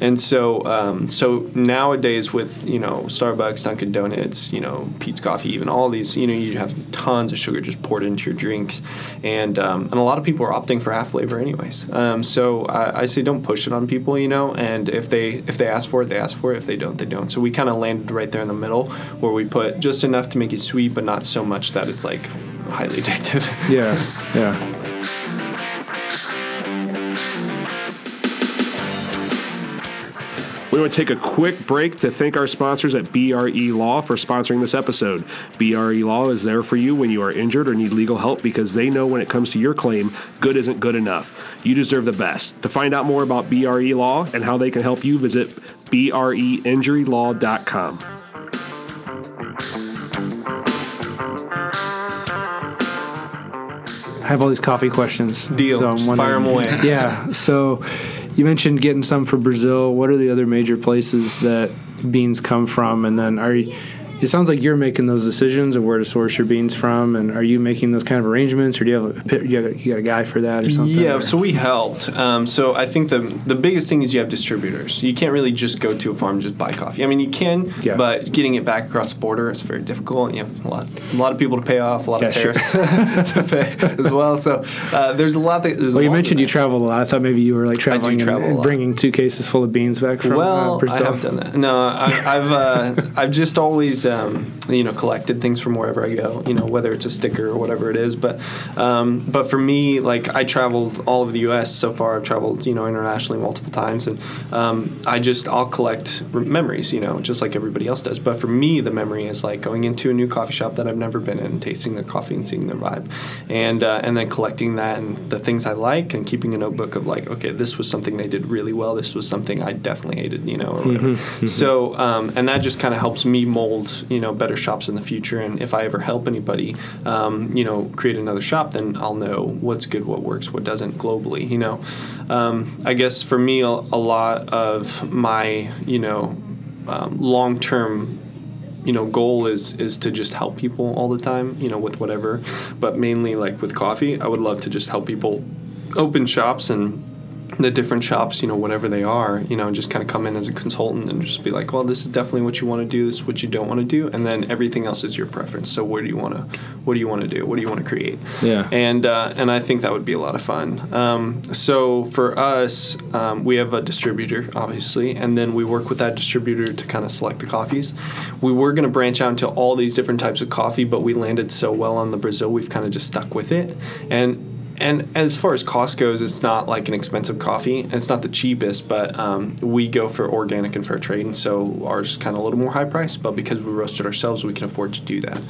And so, um, so nowadays with you know Starbucks, Dunkin' Donuts, you know Peet's Coffee, even all these, you know, you have tons of sugar just poured into your drinks, and um, and a lot of people are opting for half flavor anyways. Um, so I, I say don't push it on people, you know, and if they if they ask for it, they ask for it. If they don't, they don't. So we kind of landed right there in the middle, where we put just enough to make it sweet, but not so much that it's like highly addictive. Yeah, yeah. We want to take a quick break to thank our sponsors at BRE Law for sponsoring this episode. BRE Law is there for you when you are injured or need legal help because they know when it comes to your claim, good isn't good enough. You deserve the best. To find out more about BRE Law and how they can help you, visit breinjurylaw.com. have all these coffee questions. Deal. I'm Just fire 'em wondering- away. (laughs) Yeah. So you mentioned getting some from Brazil. What are the other major places that beans come from? And then are you? It sounds like you're making those decisions of where to source your beans from, and are you making those kind of arrangements, or do you have a you got a, you got a guy for that or something? Yeah, or- so we helped. Um, so I think the the biggest thing is you have distributors. You can't really just go to a farm and just buy coffee. I mean, you can, Yeah. but getting it back across the border is very difficult. You have a lot, a lot of people to pay off, a lot of Yeah, sure. tariffs (laughs) to pay as well. So uh, there's a lot that. There's well, you mentioned you that. traveled a lot. I thought maybe you were like traveling and- travel a and, bringing two cases full of beans back from uh, well, Brazil. I have done that. No, I, I've uh, (laughs) I've just always um, you know collected things from wherever I go. You know, whether it's a sticker or whatever it is. But um, but for me, like I traveled all over the U.S. so far. I've traveled you know internationally multiple times, and um, I just I'll collect r- memories. You know, just like everybody else does. But for me, the memory is like going into a new coffee shop that I've never been in, tasting the coffee and seeing their vibe, and uh, and then collecting that and the things I like, and keeping a notebook of like, okay, this was something they did really well. This was something I definitely hated. You know, or whatever. So um, and that just kind of helps me mold you know better shops in the future. And if I ever help anybody, um, you know, create another shop, then I'll know what's good, what works, what doesn't globally. You know, um, I guess for me, a, a lot of my you know um, long term you know goal is is to just help people all the time you know with whatever but mainly like with coffee i would love to just help people open shops and the different shops you know whatever they are you know just kind of come in as a consultant and just be like well this is definitely what you want to do this is what you don't want to do and then everything else is your preference so where do you want to what do you want to do what do you want to create Yeah. and uh, and I think that would be a lot of fun. Um, so for us, um, we have a distributor, obviously, and then we work with that distributor to kind of select the coffees. We were going to branch out into all these different types of coffee, but we landed so well on the Brazil, we've kind of just stuck with it. And and as far as cost goes, it's not like an expensive coffee. It's not the cheapest, but um, we go for organic and fair trade, and so ours is kind of a little more high priced. But because we roast it ourselves, we can afford to do that,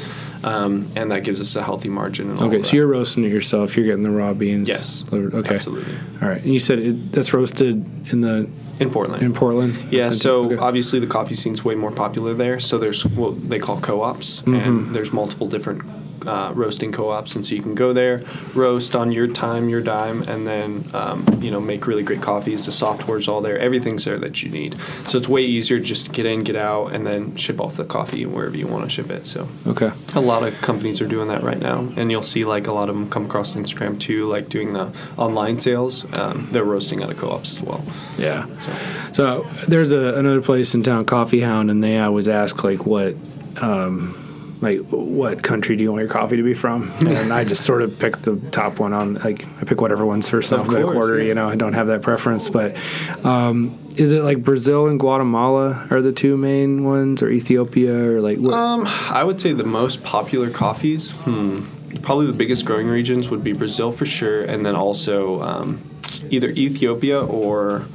um, and that gives us a healthy margin. And Okay, so you're roasting it yourself. You're getting the raw beans. Yes, delivered. Okay. absolutely. All right. And you said it, that's roasted in the in Portland. in Portland. Yeah, so okay. obviously the coffee scene's way more popular there. So there's what they call co-ops, Mm-hmm. and there's multiple different uh, roasting co-ops, and so you can go there, roast on your time, your dime, and then um, you know make really great coffees. The software's all there, everything's there that you need. So it's way easier just to get in, get out, and then ship off the coffee wherever you want to ship it. So okay. a lot of companies are doing that right now, and you'll see like a lot of them come across Instagram too, like doing the online sales. Um, they're roasting out of co-ops as well. Yeah. So. So there's a, another place in town, Coffee Hound, and they always ask like what, um, like what country do you want your coffee to be from? (laughs) And I just sort of pick the top one on like I pick whatever one's first course, order. yeah. You know, I don't have that preference, but um, is it like Brazil and Guatemala are the two main ones, or Ethiopia, or like what? Um, I would say the most popular coffees, hmm, probably the biggest growing regions would be Brazil for sure, and then also um, either Ethiopia or,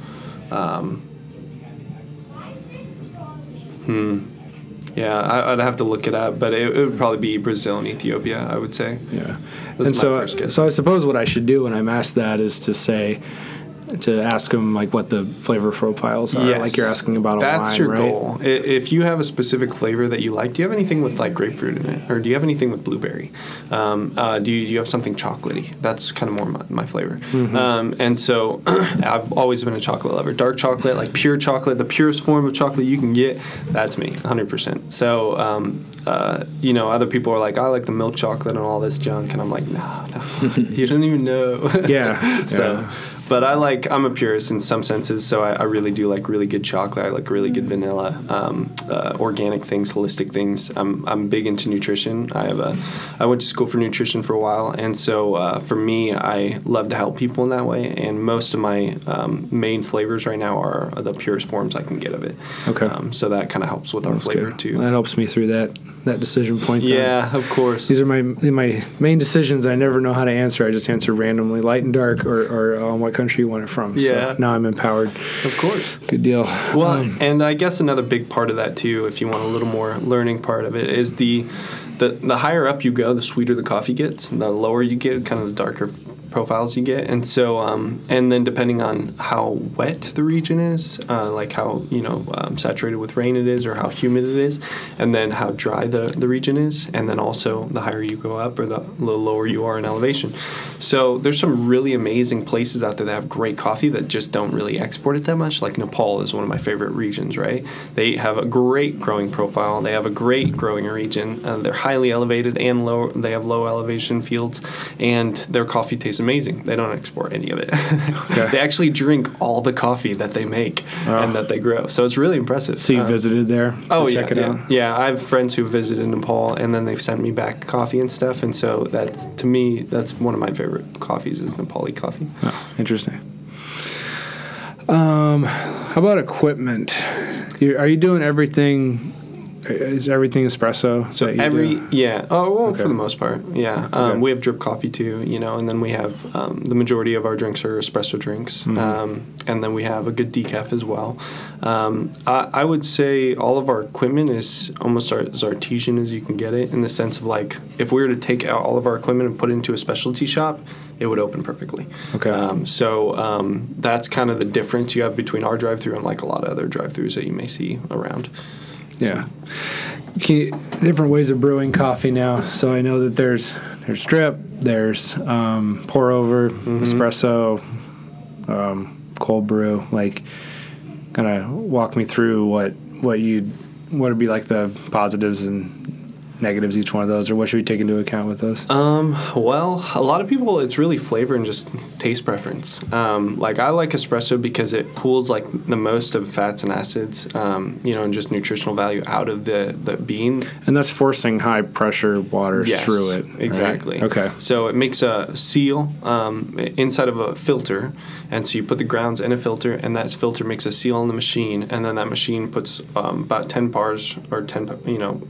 um, hmm, yeah, I, I'd have to look it up, but it, it would probably be Brazil and Ethiopia. I would say. Yeah. That's and so, so I suppose what I should do when I'm asked that is to say, to ask them like what the flavor profiles are, Yes. like you're asking about a That's wine, your right? goal. If you have a specific flavor that you like, do you have anything with like grapefruit in it, or do you have anything with blueberry? Um, uh, do you do you have something chocolatey? That's kind of more my, my flavor. Mm-hmm. Um, and so (clears throat) I've always been a chocolate lover. Dark chocolate, like pure chocolate, the purest form of chocolate you can get. That's me, 100%. So um, uh, you know, other people are like, I like the milk chocolate and all this junk, and I'm like, no, no, (laughs) you don't even know. Yeah, (laughs) so. yeah. But I like I'm a purist in some senses, so I, I really do like really good chocolate. I like really good vanilla, um, uh, organic things, holistic things. I'm I'm big into nutrition. I have a I went to school for nutrition for a while, and so uh, for me, I love to help people in that way. And most of my um, main flavors right now are the purest forms I can get of it. Okay. Um, so that kind of helps with our That's flavor good. too. That helps me through that that decision point. yeah, of course. These are my my main decisions. I never know how to answer. I just answer randomly, light and dark, or or on what country you want it from. Yeah. So now I'm empowered. of course. Good deal. Well, Um, and I guess another big part of that too, if you want a little more learning part of it, is the the the higher up you go, the sweeter the coffee gets. And the lower you get, kind of the darker profiles you get, and so um, and then depending on how wet the region is, uh, like how you know um, saturated with rain it is, or how humid it is, and then how dry the the region is, and then also the higher you go up or the, the lower you are in elevation. So there's some really amazing places out there that have great coffee that just don't really export it that much. Like Nepal is one of my favorite regions. Right, they have a great growing profile. They have a great growing region. Uh, they're highly elevated and low. They have low elevation fields, and their coffee tastes amazing. They don't export any of it. (laughs) they actually drink all the coffee that they make and that they grow. So it's really impressive. So you Uh, visited there? to Oh yeah, check it yeah. out. yeah. I have friends who visited Nepal, and then they've sent me back coffee and stuff. And so that's to me, that's one of my favorite coffees is Nepali coffee. Oh, interesting. Um, how about equipment? You, are you doing everything? Is everything espresso? So every do? yeah, oh well, Okay. for the most part, yeah. Um, Okay. We have drip coffee too, you know, and then we have um, the majority of our drinks are espresso drinks, Mm-hmm. um, and then we have a good decaf as well. Um, I, I would say all of our equipment is almost as artesian as you can get it, in the sense of like if we were to take out all of our equipment and put it into a specialty shop, it would open perfectly. Okay. Um, so um, that's kind of the difference you have between our drive-through and like a lot of other drive-throughs that you may see around. Yeah. Different ways of brewing coffee now. So I know that there's there's drip, there's um, pour over, Mm-hmm. espresso, um, cold brew. Like, kind of walk me through what what you what would be like the positives and negatives each one of those, or what should we take into account with those? Um, well, a lot of people, it's really flavor and just taste preference. Um, like I like espresso because it pulls like the most of fats and acids, um, you know, and just nutritional value out of the the bean. and that's forcing high pressure water Yes, through it. right? Exactly. Okay. So it makes a seal um, inside of a filter, and so you put the grounds in a filter, and that filter makes a seal on the machine, and then that machine puts um, about ten bars or ten, you know.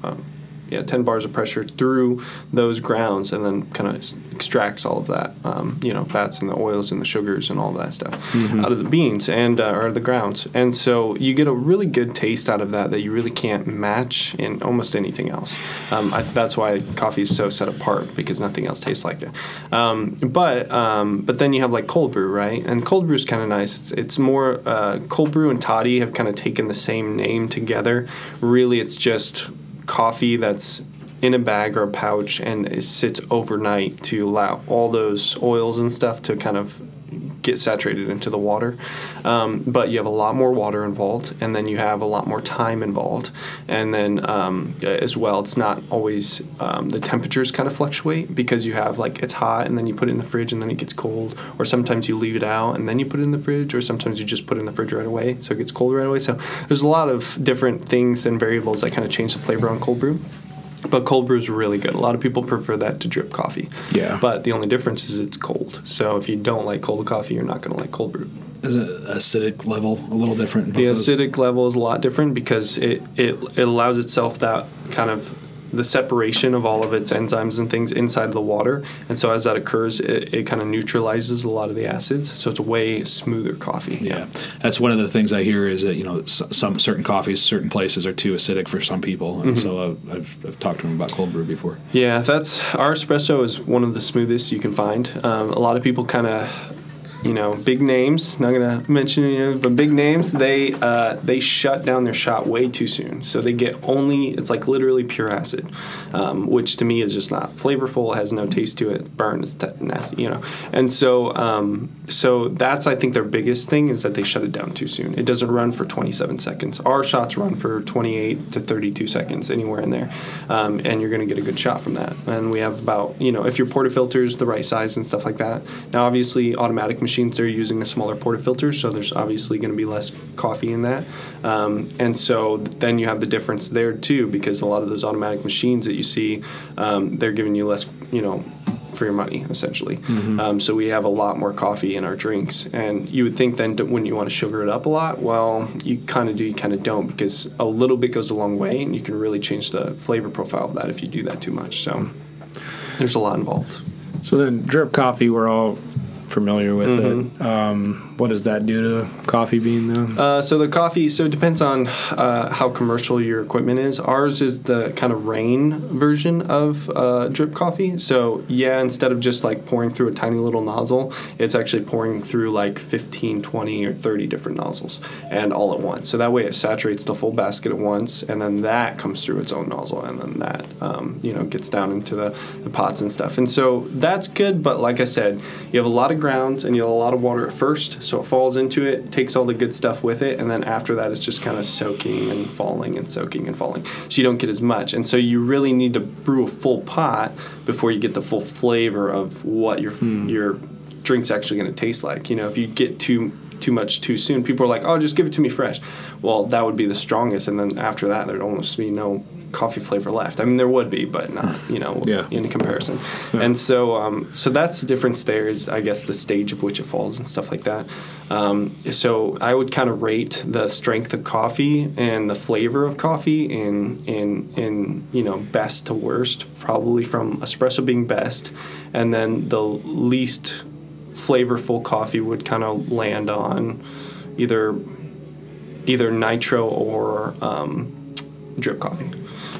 Yeah, 10 bars of pressure through those grounds and then kind of extracts all of that, um, you know, fats and the oils and the sugars and all that stuff out of the beans and uh, or the grounds. And so you get a really good taste out of that that you really can't match in almost anything else. Um, I, that's why coffee is so set apart because nothing else tastes like it. Um, but um, but then you have like cold brew, right? And cold brew is kind of nice. It's, it's more uh, cold brew and toddy have kind of taken the same name together. Really, it's just coffee that's in a bag or a pouch and it sits overnight to allow all those oils and stuff to kind of get saturated into the water. Um, but you have a lot more water involved, and then you have a lot more time involved. And then um, as well, it's not always um, the temperatures kind of fluctuate because you have like it's hot and then you put it in the fridge and then it gets cold, or sometimes you leave it out and then you put it in the fridge, or sometimes you just put it in the fridge right away so it gets cold right away. So there's a lot of different things and variables that kind of change the flavor on cold brew. But cold brew is really good. A lot of people prefer that to drip coffee. Yeah. But the only difference is it's cold. So if you don't like cold coffee, you're not going to like cold brew. Is it acidic level a little different? The acidic level is a lot different because it, it, it allows itself that kind of the separation of all of its enzymes and things inside the water. And so as that occurs, it, it kind of neutralizes a lot of the acids. So it's a way smoother coffee. Yeah, that's one of the things I hear is that you know some certain coffees, certain places are too acidic for some people, and so uh, I've, I've talked to them about cold brew before. Yeah, that's our espresso is one of the smoothest you can find. Um, a lot of people kind of, you know, big names. Not gonna mention you know, but big names. They uh, they shut down their shot way too soon, so they get only it's like literally pure acid, um, which to me is just not flavorful. Has no taste to it. Burn, it's t- nasty, you know. And so um, so that's I think their biggest thing is that they shut it down too soon. It doesn't run for 27 seconds. Our shots run for 28 to 32 seconds, anywhere in there, um, and you're going to get a good shot from that. And we have about you know if your portafilter's the right size and stuff like that. Now obviously automatic machines they're using a smaller portafilter, so there's obviously going to be less coffee in that. Um, and so then you have the difference there too, because a lot of those automatic machines that you see, um, they're giving you less you know for your money, essentially. Um, so we have a lot more coffee in our drinks, and you would think then when you want to sugar it up a lot, well, you kind of do, you kind of don't, because a little bit goes a long way, and you can really change the flavor profile of that if you do that too much. So there's a lot involved. So then, drip coffee, we're all familiar with Mm-hmm. it. Um, what does that do to coffee bean though? Uh, so the coffee, so it depends on uh, how commercial your equipment is. Ours is the kind of rain version of uh, drip coffee. So yeah, instead of just like pouring through a tiny little nozzle, it's actually pouring through like 15, 20, or 30 different nozzles and all at once. So that way it saturates the full basket at once, and then that comes through its own nozzle, and then that um, you know gets down into the, the pots and stuff. And so that's good, but like I said, you have a lot of grounds and you have a lot of water at first, so it falls into it, takes all the good stuff with it, and then after that it's just kind of soaking and falling and soaking and falling. So you don't get as much. And so you really need to brew a full pot before you get the full flavor of what your hmm. your drink's actually going to taste like. You know, if you get too too much too soon, people are like, "Oh, just give it to me fresh." Well, that would be the strongest, and then after that, there'd almost be no coffee flavor left. I mean, there would be, but not you know Yeah. in comparison. And so, um, so that's the difference. There is, I guess, the stage of which it falls and stuff like that. Um, so I would kind of rate the strength of coffee and the flavor of coffee in in in you know best to worst, probably from espresso being best, and then the least flavorful coffee would kind of land on either either nitro or um, drip coffee.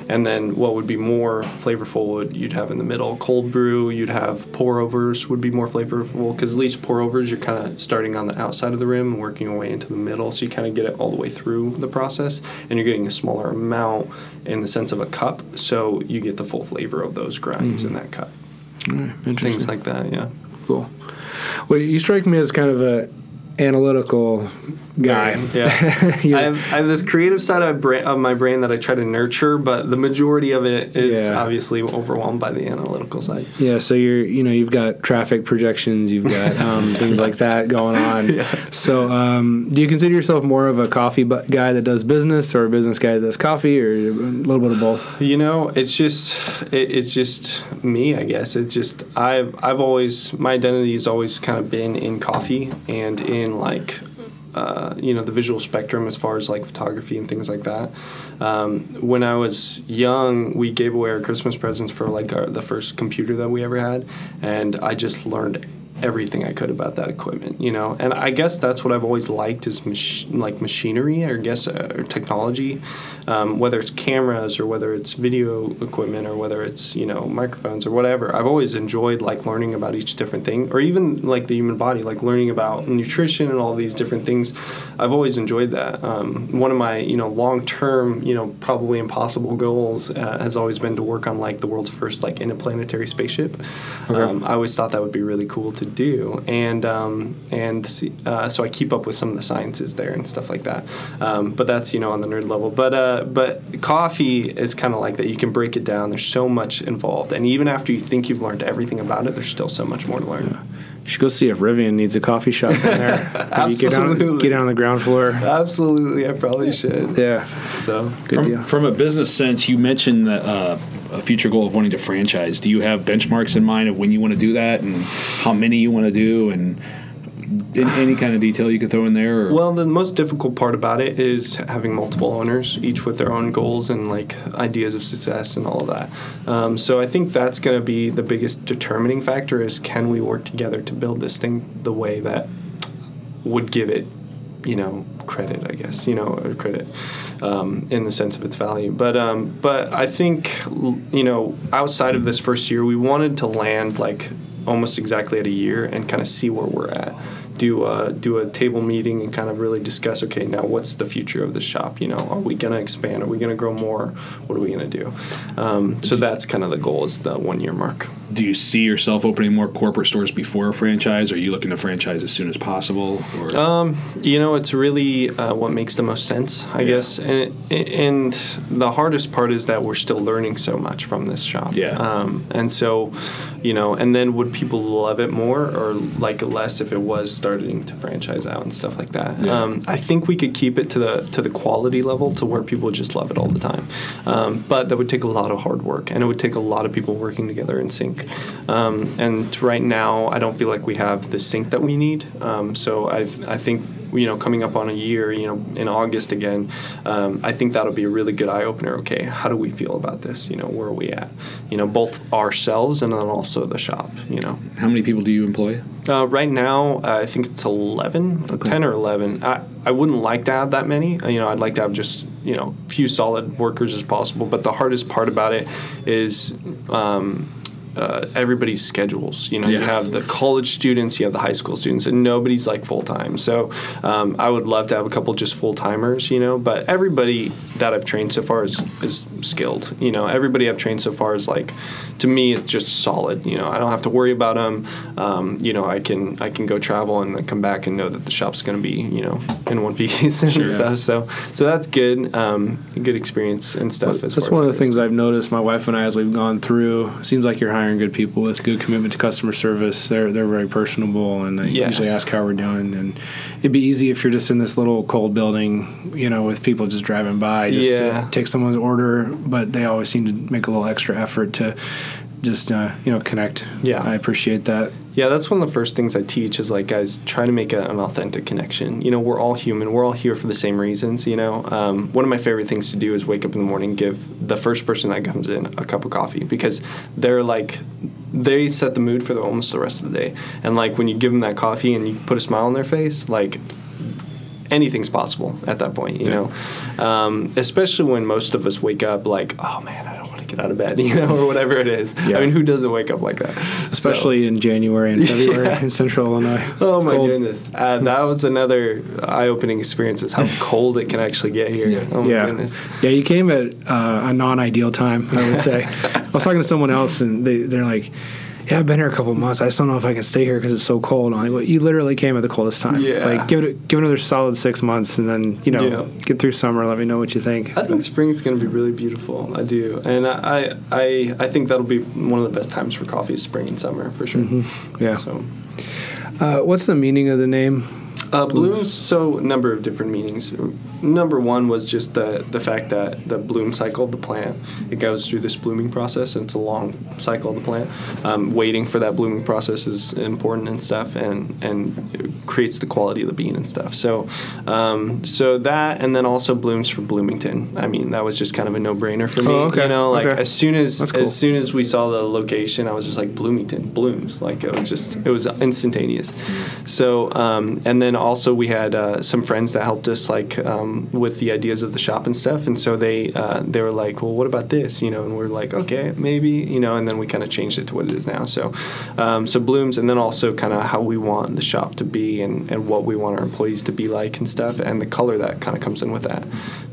And then what would be more flavorful would you'd have in the middle cold brew. You'd have pour overs would be more flavorful because at least pour overs you're kind of starting on the outside of the rim and working your way into the middle, so you kind of get it all the way through the process, and you're getting a smaller amount in the sense of a cup, so you get the full flavor of those grinds in mm-hmm. that cup. Interesting. Things like that, yeah. cool. Well, you strike me as kind of a analytical guy. (laughs) Yeah. I have, I have this creative side of, bra- of my brain that I try to nurture, but the majority of it is Yeah. obviously overwhelmed by the analytical side. Yeah, so you're you know you've got traffic projections, you've got (laughs) um, things like that going on. So um, do you consider yourself more of a coffee bu- guy that does business, or a business guy that does coffee, or a little bit of both? You know, it's just it, it's just me, I guess. It's just I've I've always my identity has always kind of been in coffee and in like uh, you know the visual spectrum as far as like photography and things like that. Um, when I was young, we gave away our Christmas presents for like our, the first computer that we ever had, and I just learned everything I could about that equipment, you know. And I guess that's what I've always liked is mach- like machinery, I guess, uh, or technology, um, whether it's cameras or whether it's video equipment or whether it's you know microphones or whatever. I've always enjoyed like learning about each different thing, or even like the human body, like learning about nutrition and all these different things. I've always enjoyed that. Um, one of my you know long term, you know, probably impossible goals uh, has always been to work on like the world's first like interplanetary spaceship. Um, I always thought that would be really cool to do, and um, and uh, so I keep up with some of the sciences there and stuff like that. Um, but that's you know on the nerd level. But uh, but coffee is kind of like that. You can break it down. There's so much involved, and even after you think you've learned everything about it, there's still so much more to learn. You should go see if Rivian needs a coffee shop in there. (laughs) Maybe get down, Absolutely. get down on the ground floor. Absolutely, I probably should. Yeah, So good From, deal. from a business sense, you mentioned that, uh, a future goal of wanting to franchise. Do you have benchmarks in mind of when you want to do that and how many you want to do and in, any kind of detail you could throw in there? Or? Well, the most difficult part about it is having multiple owners, each with their own goals and like ideas of success and all of that. Um, so I think that's going to be the biggest determining factor: is can we work together to build this thing the way that would give it, you know, credit, I guess, you know, credit um, in the sense of its value. But um, but I think you know, outside of this first year, we wanted to land like almost exactly at a year and kind of see where we're at. Do a, do a table meeting and kind of really discuss. Okay, now what's the future of the shop? You know, are we gonna expand? Are we gonna grow more? What are we gonna do? Um, so that's kind of the goal is the one year mark. do you see yourself opening more corporate stores before a franchise? Are you looking to franchise as soon as possible? Or Um, you know, it's really uh, what makes the most sense, I guess. And, and the hardest part is that we're still learning so much from this shop. Yeah. Um, and so, you know, and then would people love it more or like it less if it was starting to franchise out and stuff like that? Yeah. Um, I think we could keep it to the to the quality level to where people just love it all the time. Um, but that would take a lot of hard work, and it would take a lot of people working together in sync. Um, and right now, I don't feel like we have the sync that we need. Um, so I I think you know coming up on a year, you know, in August again, um, I think that'll be a really good eye opener. Okay, how do we feel about this? You know, where are we at? You know, both ourselves and then also the shop. You know. how many people do you employ? Uh, right now, uh, I think it's 11, 10 or 11. I, I wouldn't like to have that many. Uh, You know, I'd like to have just, you know, few solid workers as possible. But the hardest part about it is um, uh, everybody's schedules. You know, you have the college students, you have the high school students, and nobody's like full time. So um, I would love to have a couple just full timers, you know, but everybody that I've trained so far is, is skilled. You know, everybody I've trained so far is like, to me, it's just solid. You know, I don't have to worry about them. Um, you know, I can I can go travel and then come back and know that the shop's going to be you know in one (laughs) piece and stuff. So so that's good. Um, good experience and stuff. as That's one of the things I've noticed. My wife and I, as we've gone through, seems like you're hiring good people with good commitment to customer service. They're they're very personable, and they Yes. usually ask how we're doing. And it'd be easy if you're just in this little cold building, you know, with people just driving by, just Yeah. to take someone's order. But they always seem to make a little extra effort to just uh, you know connect. Yeah. I appreciate that. Yeah, that's one of the first things I teach is like, guys, try to make a, an authentic connection. You know, we're all human. We're all here for the same reasons. You know, um, one of my favorite things to do is wake up in the morning, give the first person that comes in a cup of coffee because they're like, they set the mood for the, almost the rest of the day. And like when you give them that coffee and you put a smile on their face, like anything's possible at that point, you know. Um, especially when most of us wake up like, oh man, I don't want to get out of bed, (laughs) you know, or whatever it is. Yeah. I mean, who doesn't wake up like that? So- Especially in January and (laughs) February in Central Illinois. (laughs) Oh It's my cold. goodness, uh, that was another eye-opening experience. Is how cold it can actually get here. Oh my yeah. goodness. Yeah, you came at uh, a non-ideal time, I would say. I was talking to someone else, and they they're like, "Yeah, I've been here a couple of months. I just don't know if I can stay here because it's so cold." I'm like, well, "You literally came at the coldest time. Yeah. Like, give it give another solid six months, and then you know Yeah. get through summer. Let me know what you think." I think spring's going to be really beautiful. I do, and I, I, I think that'll be one of the best times for coffee spring and summer for sure. yeah. So, Uh, what's the meaning of the name? Uh, blooms. So, number of different meanings. Number one was just the the fact that the bloom cycle of the plant it goes through this blooming process, and it's a long cycle of the plant. Um, waiting for that blooming process is important and stuff, and and it creates the quality of the bean and stuff. So, um, so that, and then also blooms for Bloomington. I mean, that was just kind of a no brainer for me. Oh, okay. You know, like Okay. as soon as cool. as soon as we saw the location, I was just like Bloomington blooms. Like it was just it was instantaneous. So um, and then also we had uh, some friends that helped us like um, with the ideas of the shop and stuff. And so they uh, they were like, well, what about this? You know, and we're like, okay, maybe. You know, and then we kind of changed it to what it is now. So um, so blooms, and then also kind of how we want the shop to be and and what we want our employees to be like and stuff, and the color that kind of comes in with that.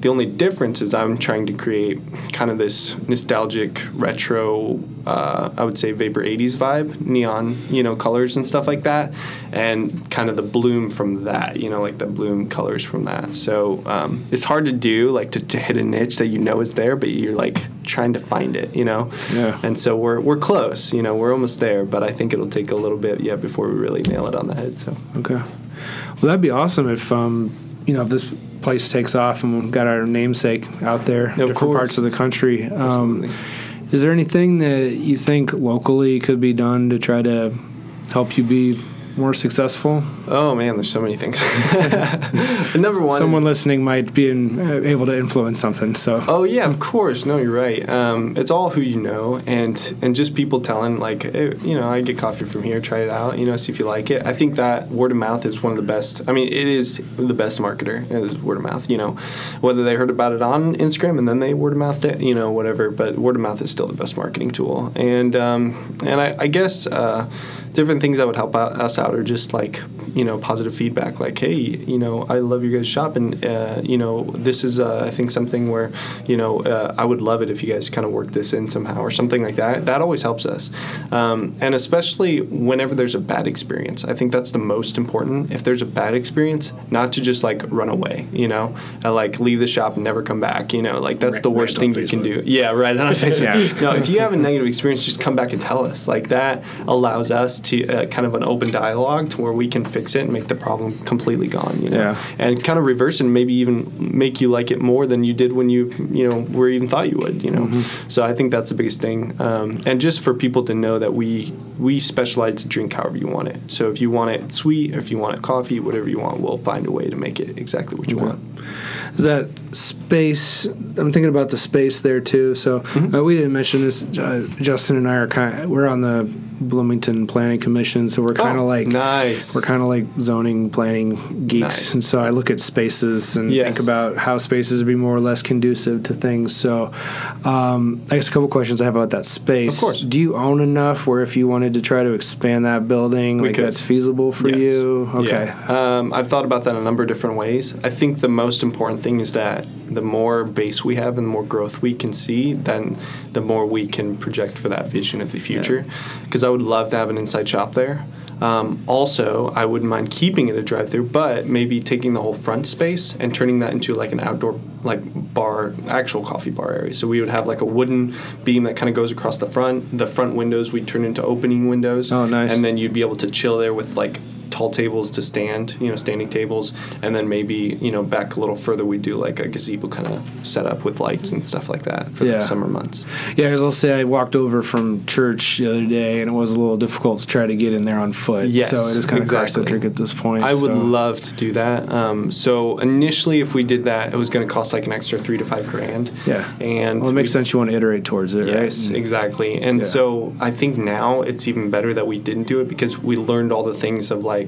The only difference is I'm trying to create kind of this nostalgic retro, uh, I would say Vapor 80s vibe, neon, you know, colors and stuff like that, and kind of the bloom from that, you know, like the bloom colors from that. So um, it's hard to do, like to, to hit a niche that you know is there, but you're like trying to find it, you know. Yeah. And so we're we're close, you know, we're almost there, but I think it'll take a little bit yet before we really nail it on the head. So. Okay. Well, that'd be awesome if um, you know if this place takes off and we've got our namesake out there in different course. parts of the country. Um, is there anything that you think locally could be done to try to help you be more successful? Oh man, there's so many things. (laughs) Number one, is- Someone listening might be in, uh, able to influence something. So Oh yeah, of course. No, you're right. Um, it's all who you know, and and just people telling like, hey, you know, I get coffee from here. Try it out. You know, see if you like it. I think that word of mouth is one of the best. I mean, it is the best marketer. Is word of mouth. You know, whether they heard about it on Instagram and then they word of mouth it, you know, whatever. But word of mouth is still the best marketing tool. And um, and I, I guess. Uh, different things that would help out, us out are just like you know positive feedback like hey you know i love your guys shop and uh, you know this is uh, i think something where you know uh, i would love it if you guys kind of work this in somehow or something like that. That always helps us. Um, and especially whenever there's a bad experience i think that's the most important. If there's a bad experience not to just like run away you know? And, like leave the shop and never come back you know? Like that's the worst rant thing you can do. Yeah right on (laughs) Facebook. Yeah. no if you have a negative experience just come back and tell us. Like that allows us to uh, kind of an open dialogue to where we can fix it and make the problem completely gone you know Yeah. and kind of reverse and maybe even make you like it more than you did when you you know were even thought you would you know Mm-hmm. so i think that's the biggest thing um, and just for people to know that we we specialize to drink however you want it so if you want it sweet or if you want it coffee whatever you want we'll find a way to make it exactly what you Okay. want is that space? I'm thinking about the space there too. So Mm-hmm. uh, we didn't mention this. Uh, Justin and I are kind. Of, we're on the Bloomington Planning commission, so we're kind of Oh, like nice. We're kind of like zoning planning geeks, Nice. and so I look at spaces and Yes. think about how spaces would be more or less conducive to things. So, um, I guess a couple questions I have about that space. Of course. do you own enough where if you wanted to try to expand that building, We like could. that's feasible for Yes. you? Okay. Yeah. Um, I've thought about that a number of different ways. I think the most important thing is that the more base we have and the more growth we can see, then the more we can project for that vision of the future. Because I would love to have an inside shop there. Um, also, I wouldn't mind keeping it a drive-through, but maybe taking the whole front space and turning that into like an outdoor, like bar, actual coffee bar area. So we would have like a wooden beam that kind of goes across the front. The front windows we turn into opening windows. Oh, nice. And then you'd be able to chill there with like tall tables to stand, you know, standing tables, and then maybe you know back a little further we do like a gazebo kind of setup with lights and stuff like that for Yeah. the summer months. Yeah, because I'll say I walked over from church the other day, and it was a little difficult to try to get in there on foot. Yes, so it is kind of car exactly. centric at this point. I would love to do that. Um, so initially, if we did that, it was going to cost like an extra three to five grand. Yeah, and well, it makes we- sense. You want to iterate towards it, Yes, right? exactly. And Yeah. so I think now it's even better that we didn't do it because we learned all the things of like,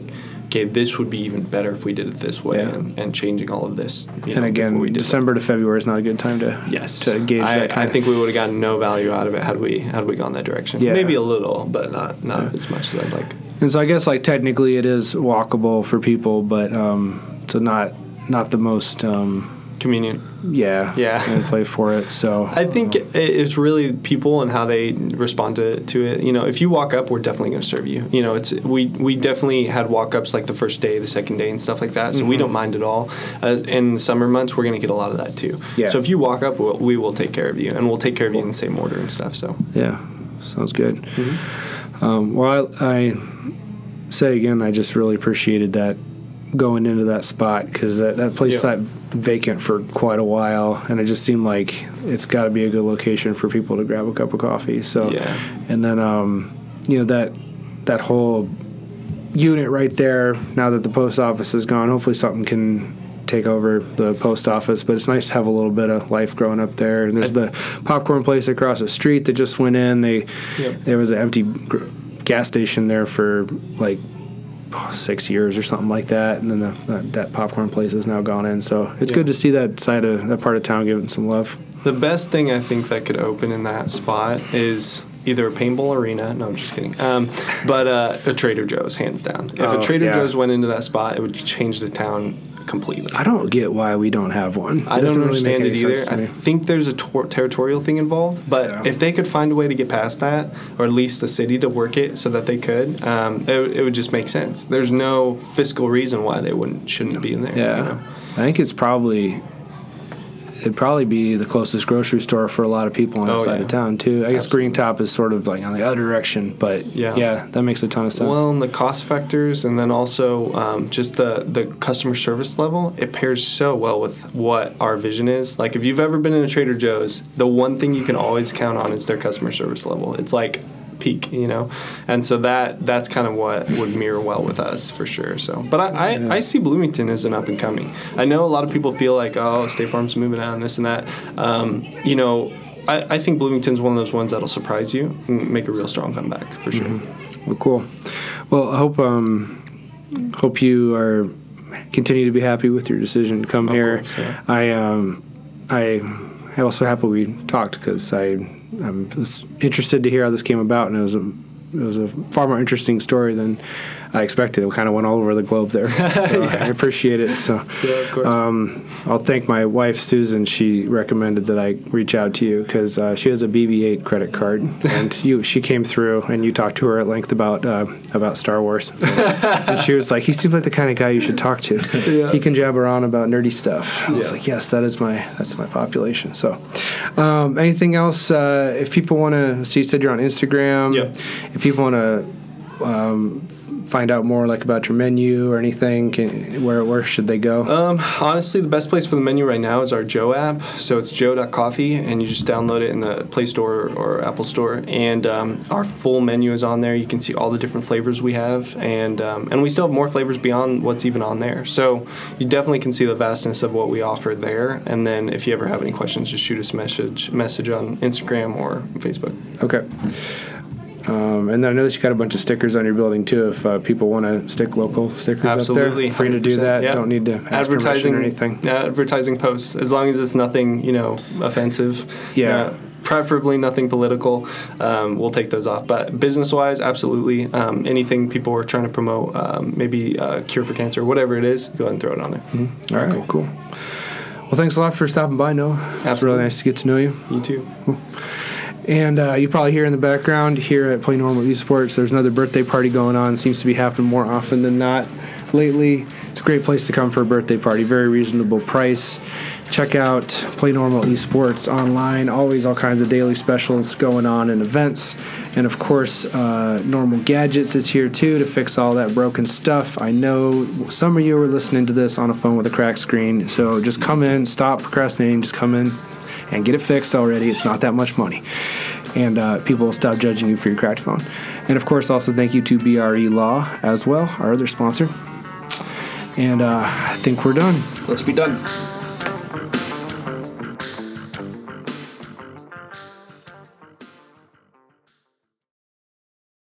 okay, this would be even better if we did it this way Yeah. and, and changing all of this. And know, again, before we did that. December to February is not a good time to Yes, to gauge I, I think we would have gotten no value out of it had we had we gone that direction. Yeah. Maybe a little, but not not as much as I'd like. And so I guess like technically it is walkable for people, but um, so not not the most um, Convenient. Yeah Yeah. (laughs) and play for it. So I think it- it's really people and how they respond to, to it. You know, if you walk up, we're definitely going to serve you. You know, it's we we definitely had walk ups like the first day, the second day, and stuff like that. So Mm-hmm. we don't mind at all. Uh, in the summer months, we're going to get a lot of that too. Yeah. So if you walk up, we'll, we will take care of you, and we'll take care of you in the same order and stuff. So Yeah, sounds good. Mm-hmm. Um, well, I, I say again, I just really appreciated that going into that spot because that, that place Yeah. sat vacant for quite a while, and it just seemed like it's got to be a good location for people to grab a cup of coffee. So, Yeah. and then um, you know that that whole unit right there. Now that the post office is gone, hopefully something can take over the post office. But it's nice to have a little bit of life growing up there. And there's the popcorn place across the street that just went in. They Yep. there was an empty gr- gas station there for like oh, six years or something like that, and then the, that, that popcorn place has now gone in. So it's Yeah. good to see that side of that part of town getting some love. the best thing I think that could open in that spot is. Either a paintball arena, no, I'm just kidding. Um, but uh, a Trader Joe's, hands down. If Oh, a Trader yeah. Joe's went into that spot, it would change the town completely. I don't get why we don't have one. I don't doesn't really make understand it either. I think there's a tor- territorial thing involved, but Yeah. if they could find a way to get past that, or at least the city to work it so that they could, um, it, would- it would just make sense. There's no fiscal reason why they wouldn't shouldn't be in there. Yeah, you know? I think it's probably it'd probably be the closest grocery store for a lot of people on that Oh, side yeah. of town too. I guess Absolutely. Green Top is sort of like on the other direction, but Yeah. yeah, that makes a ton of sense. Well, and the cost factors, and then also um, just the the customer service level, it pairs so well with what our vision is. Like, if you've ever been in a Trader Joe's, the one thing you can always count on is their customer service level. It's like peak, you know, and so that that's kind of what would mirror well with us for sure. So, but I I, I see Bloomington as an up and coming. I know a lot of people feel like oh State Farm's moving out and this and that. Um, you know. I, I think Bloomington's one of those ones that'll surprise you and make a real strong comeback for sure. Well, cool. Well, I hope um, hope you are continue to be happy with your decision to come Of here. course, yeah. I um, I I also happy we talked because I I'm was interested to hear how this came about, and it was a it was a far more interesting story than I expected. It kind of went all over the globe there. (laughs) So I appreciate it. So Yeah, um, I'll thank my wife Susan. She recommended that I reach out to you because uh, she has a BB-8 credit card, and (laughs) you she came through and you talked to her at length about uh, about Star Wars, and she was like, "He seems like the kind of guy you should talk to. Yeah. He can jabber on about nerdy stuff." I was like, "Yes, that is my that's my population." So, um, anything else? Uh, if people want to, so you said you're on Instagram. Yep. If people want to. Um, find out more like about your menu or anything can, where where should they go Um, honestly, the best place for the menu right now is our Joe app. So it's joe.coffee, and you just download it in the Play Store or Apple Store. And um, our full menu is on there. You can see all the different flavors we have, and um, and we still have more flavors beyond what's even on there. So you definitely can see the vastness of what we offer there. And then if you ever have any questions, just shoot us a message message on Instagram or Facebook. Okay. Um, and then I noticed you got a bunch of stickers on your building too. If uh, people want to stick local stickers Absolutely, up there, free to do that. yeah. Don't need to ask advertising or anything. Advertising posts, as long as it's nothing, you know, offensive. Yeah. Uh, preferably nothing political. Um, we'll take those off. But business-wise, absolutely, um, anything people are trying to promote, um, maybe uh, cure for cancer, whatever it is, go ahead and throw it on there. All right, cool. Well, thanks a lot for stopping by, Noah. It's really nice to get to know you. You too. And uh, you probably hear in the background here at Play Normal Esports, there's another birthday party going on. Seems to be happening more often than not lately. It's a great place to come for a birthday party. Very reasonable price. Check out Play Normal Esports online. Always all kinds of daily specials going on and events. And of course, uh, Normal Gadgets is here too to fix all that broken stuff. I know some of you are listening to this on a phone with a cracked screen. So just come in, stop procrastinating, just come in and get it fixed already. It's not that much money. And uh, people will stop judging you for your cracked phone. And of course, also thank you to BRE Law as well, our other sponsor. And uh, I think we're done. Let's be done.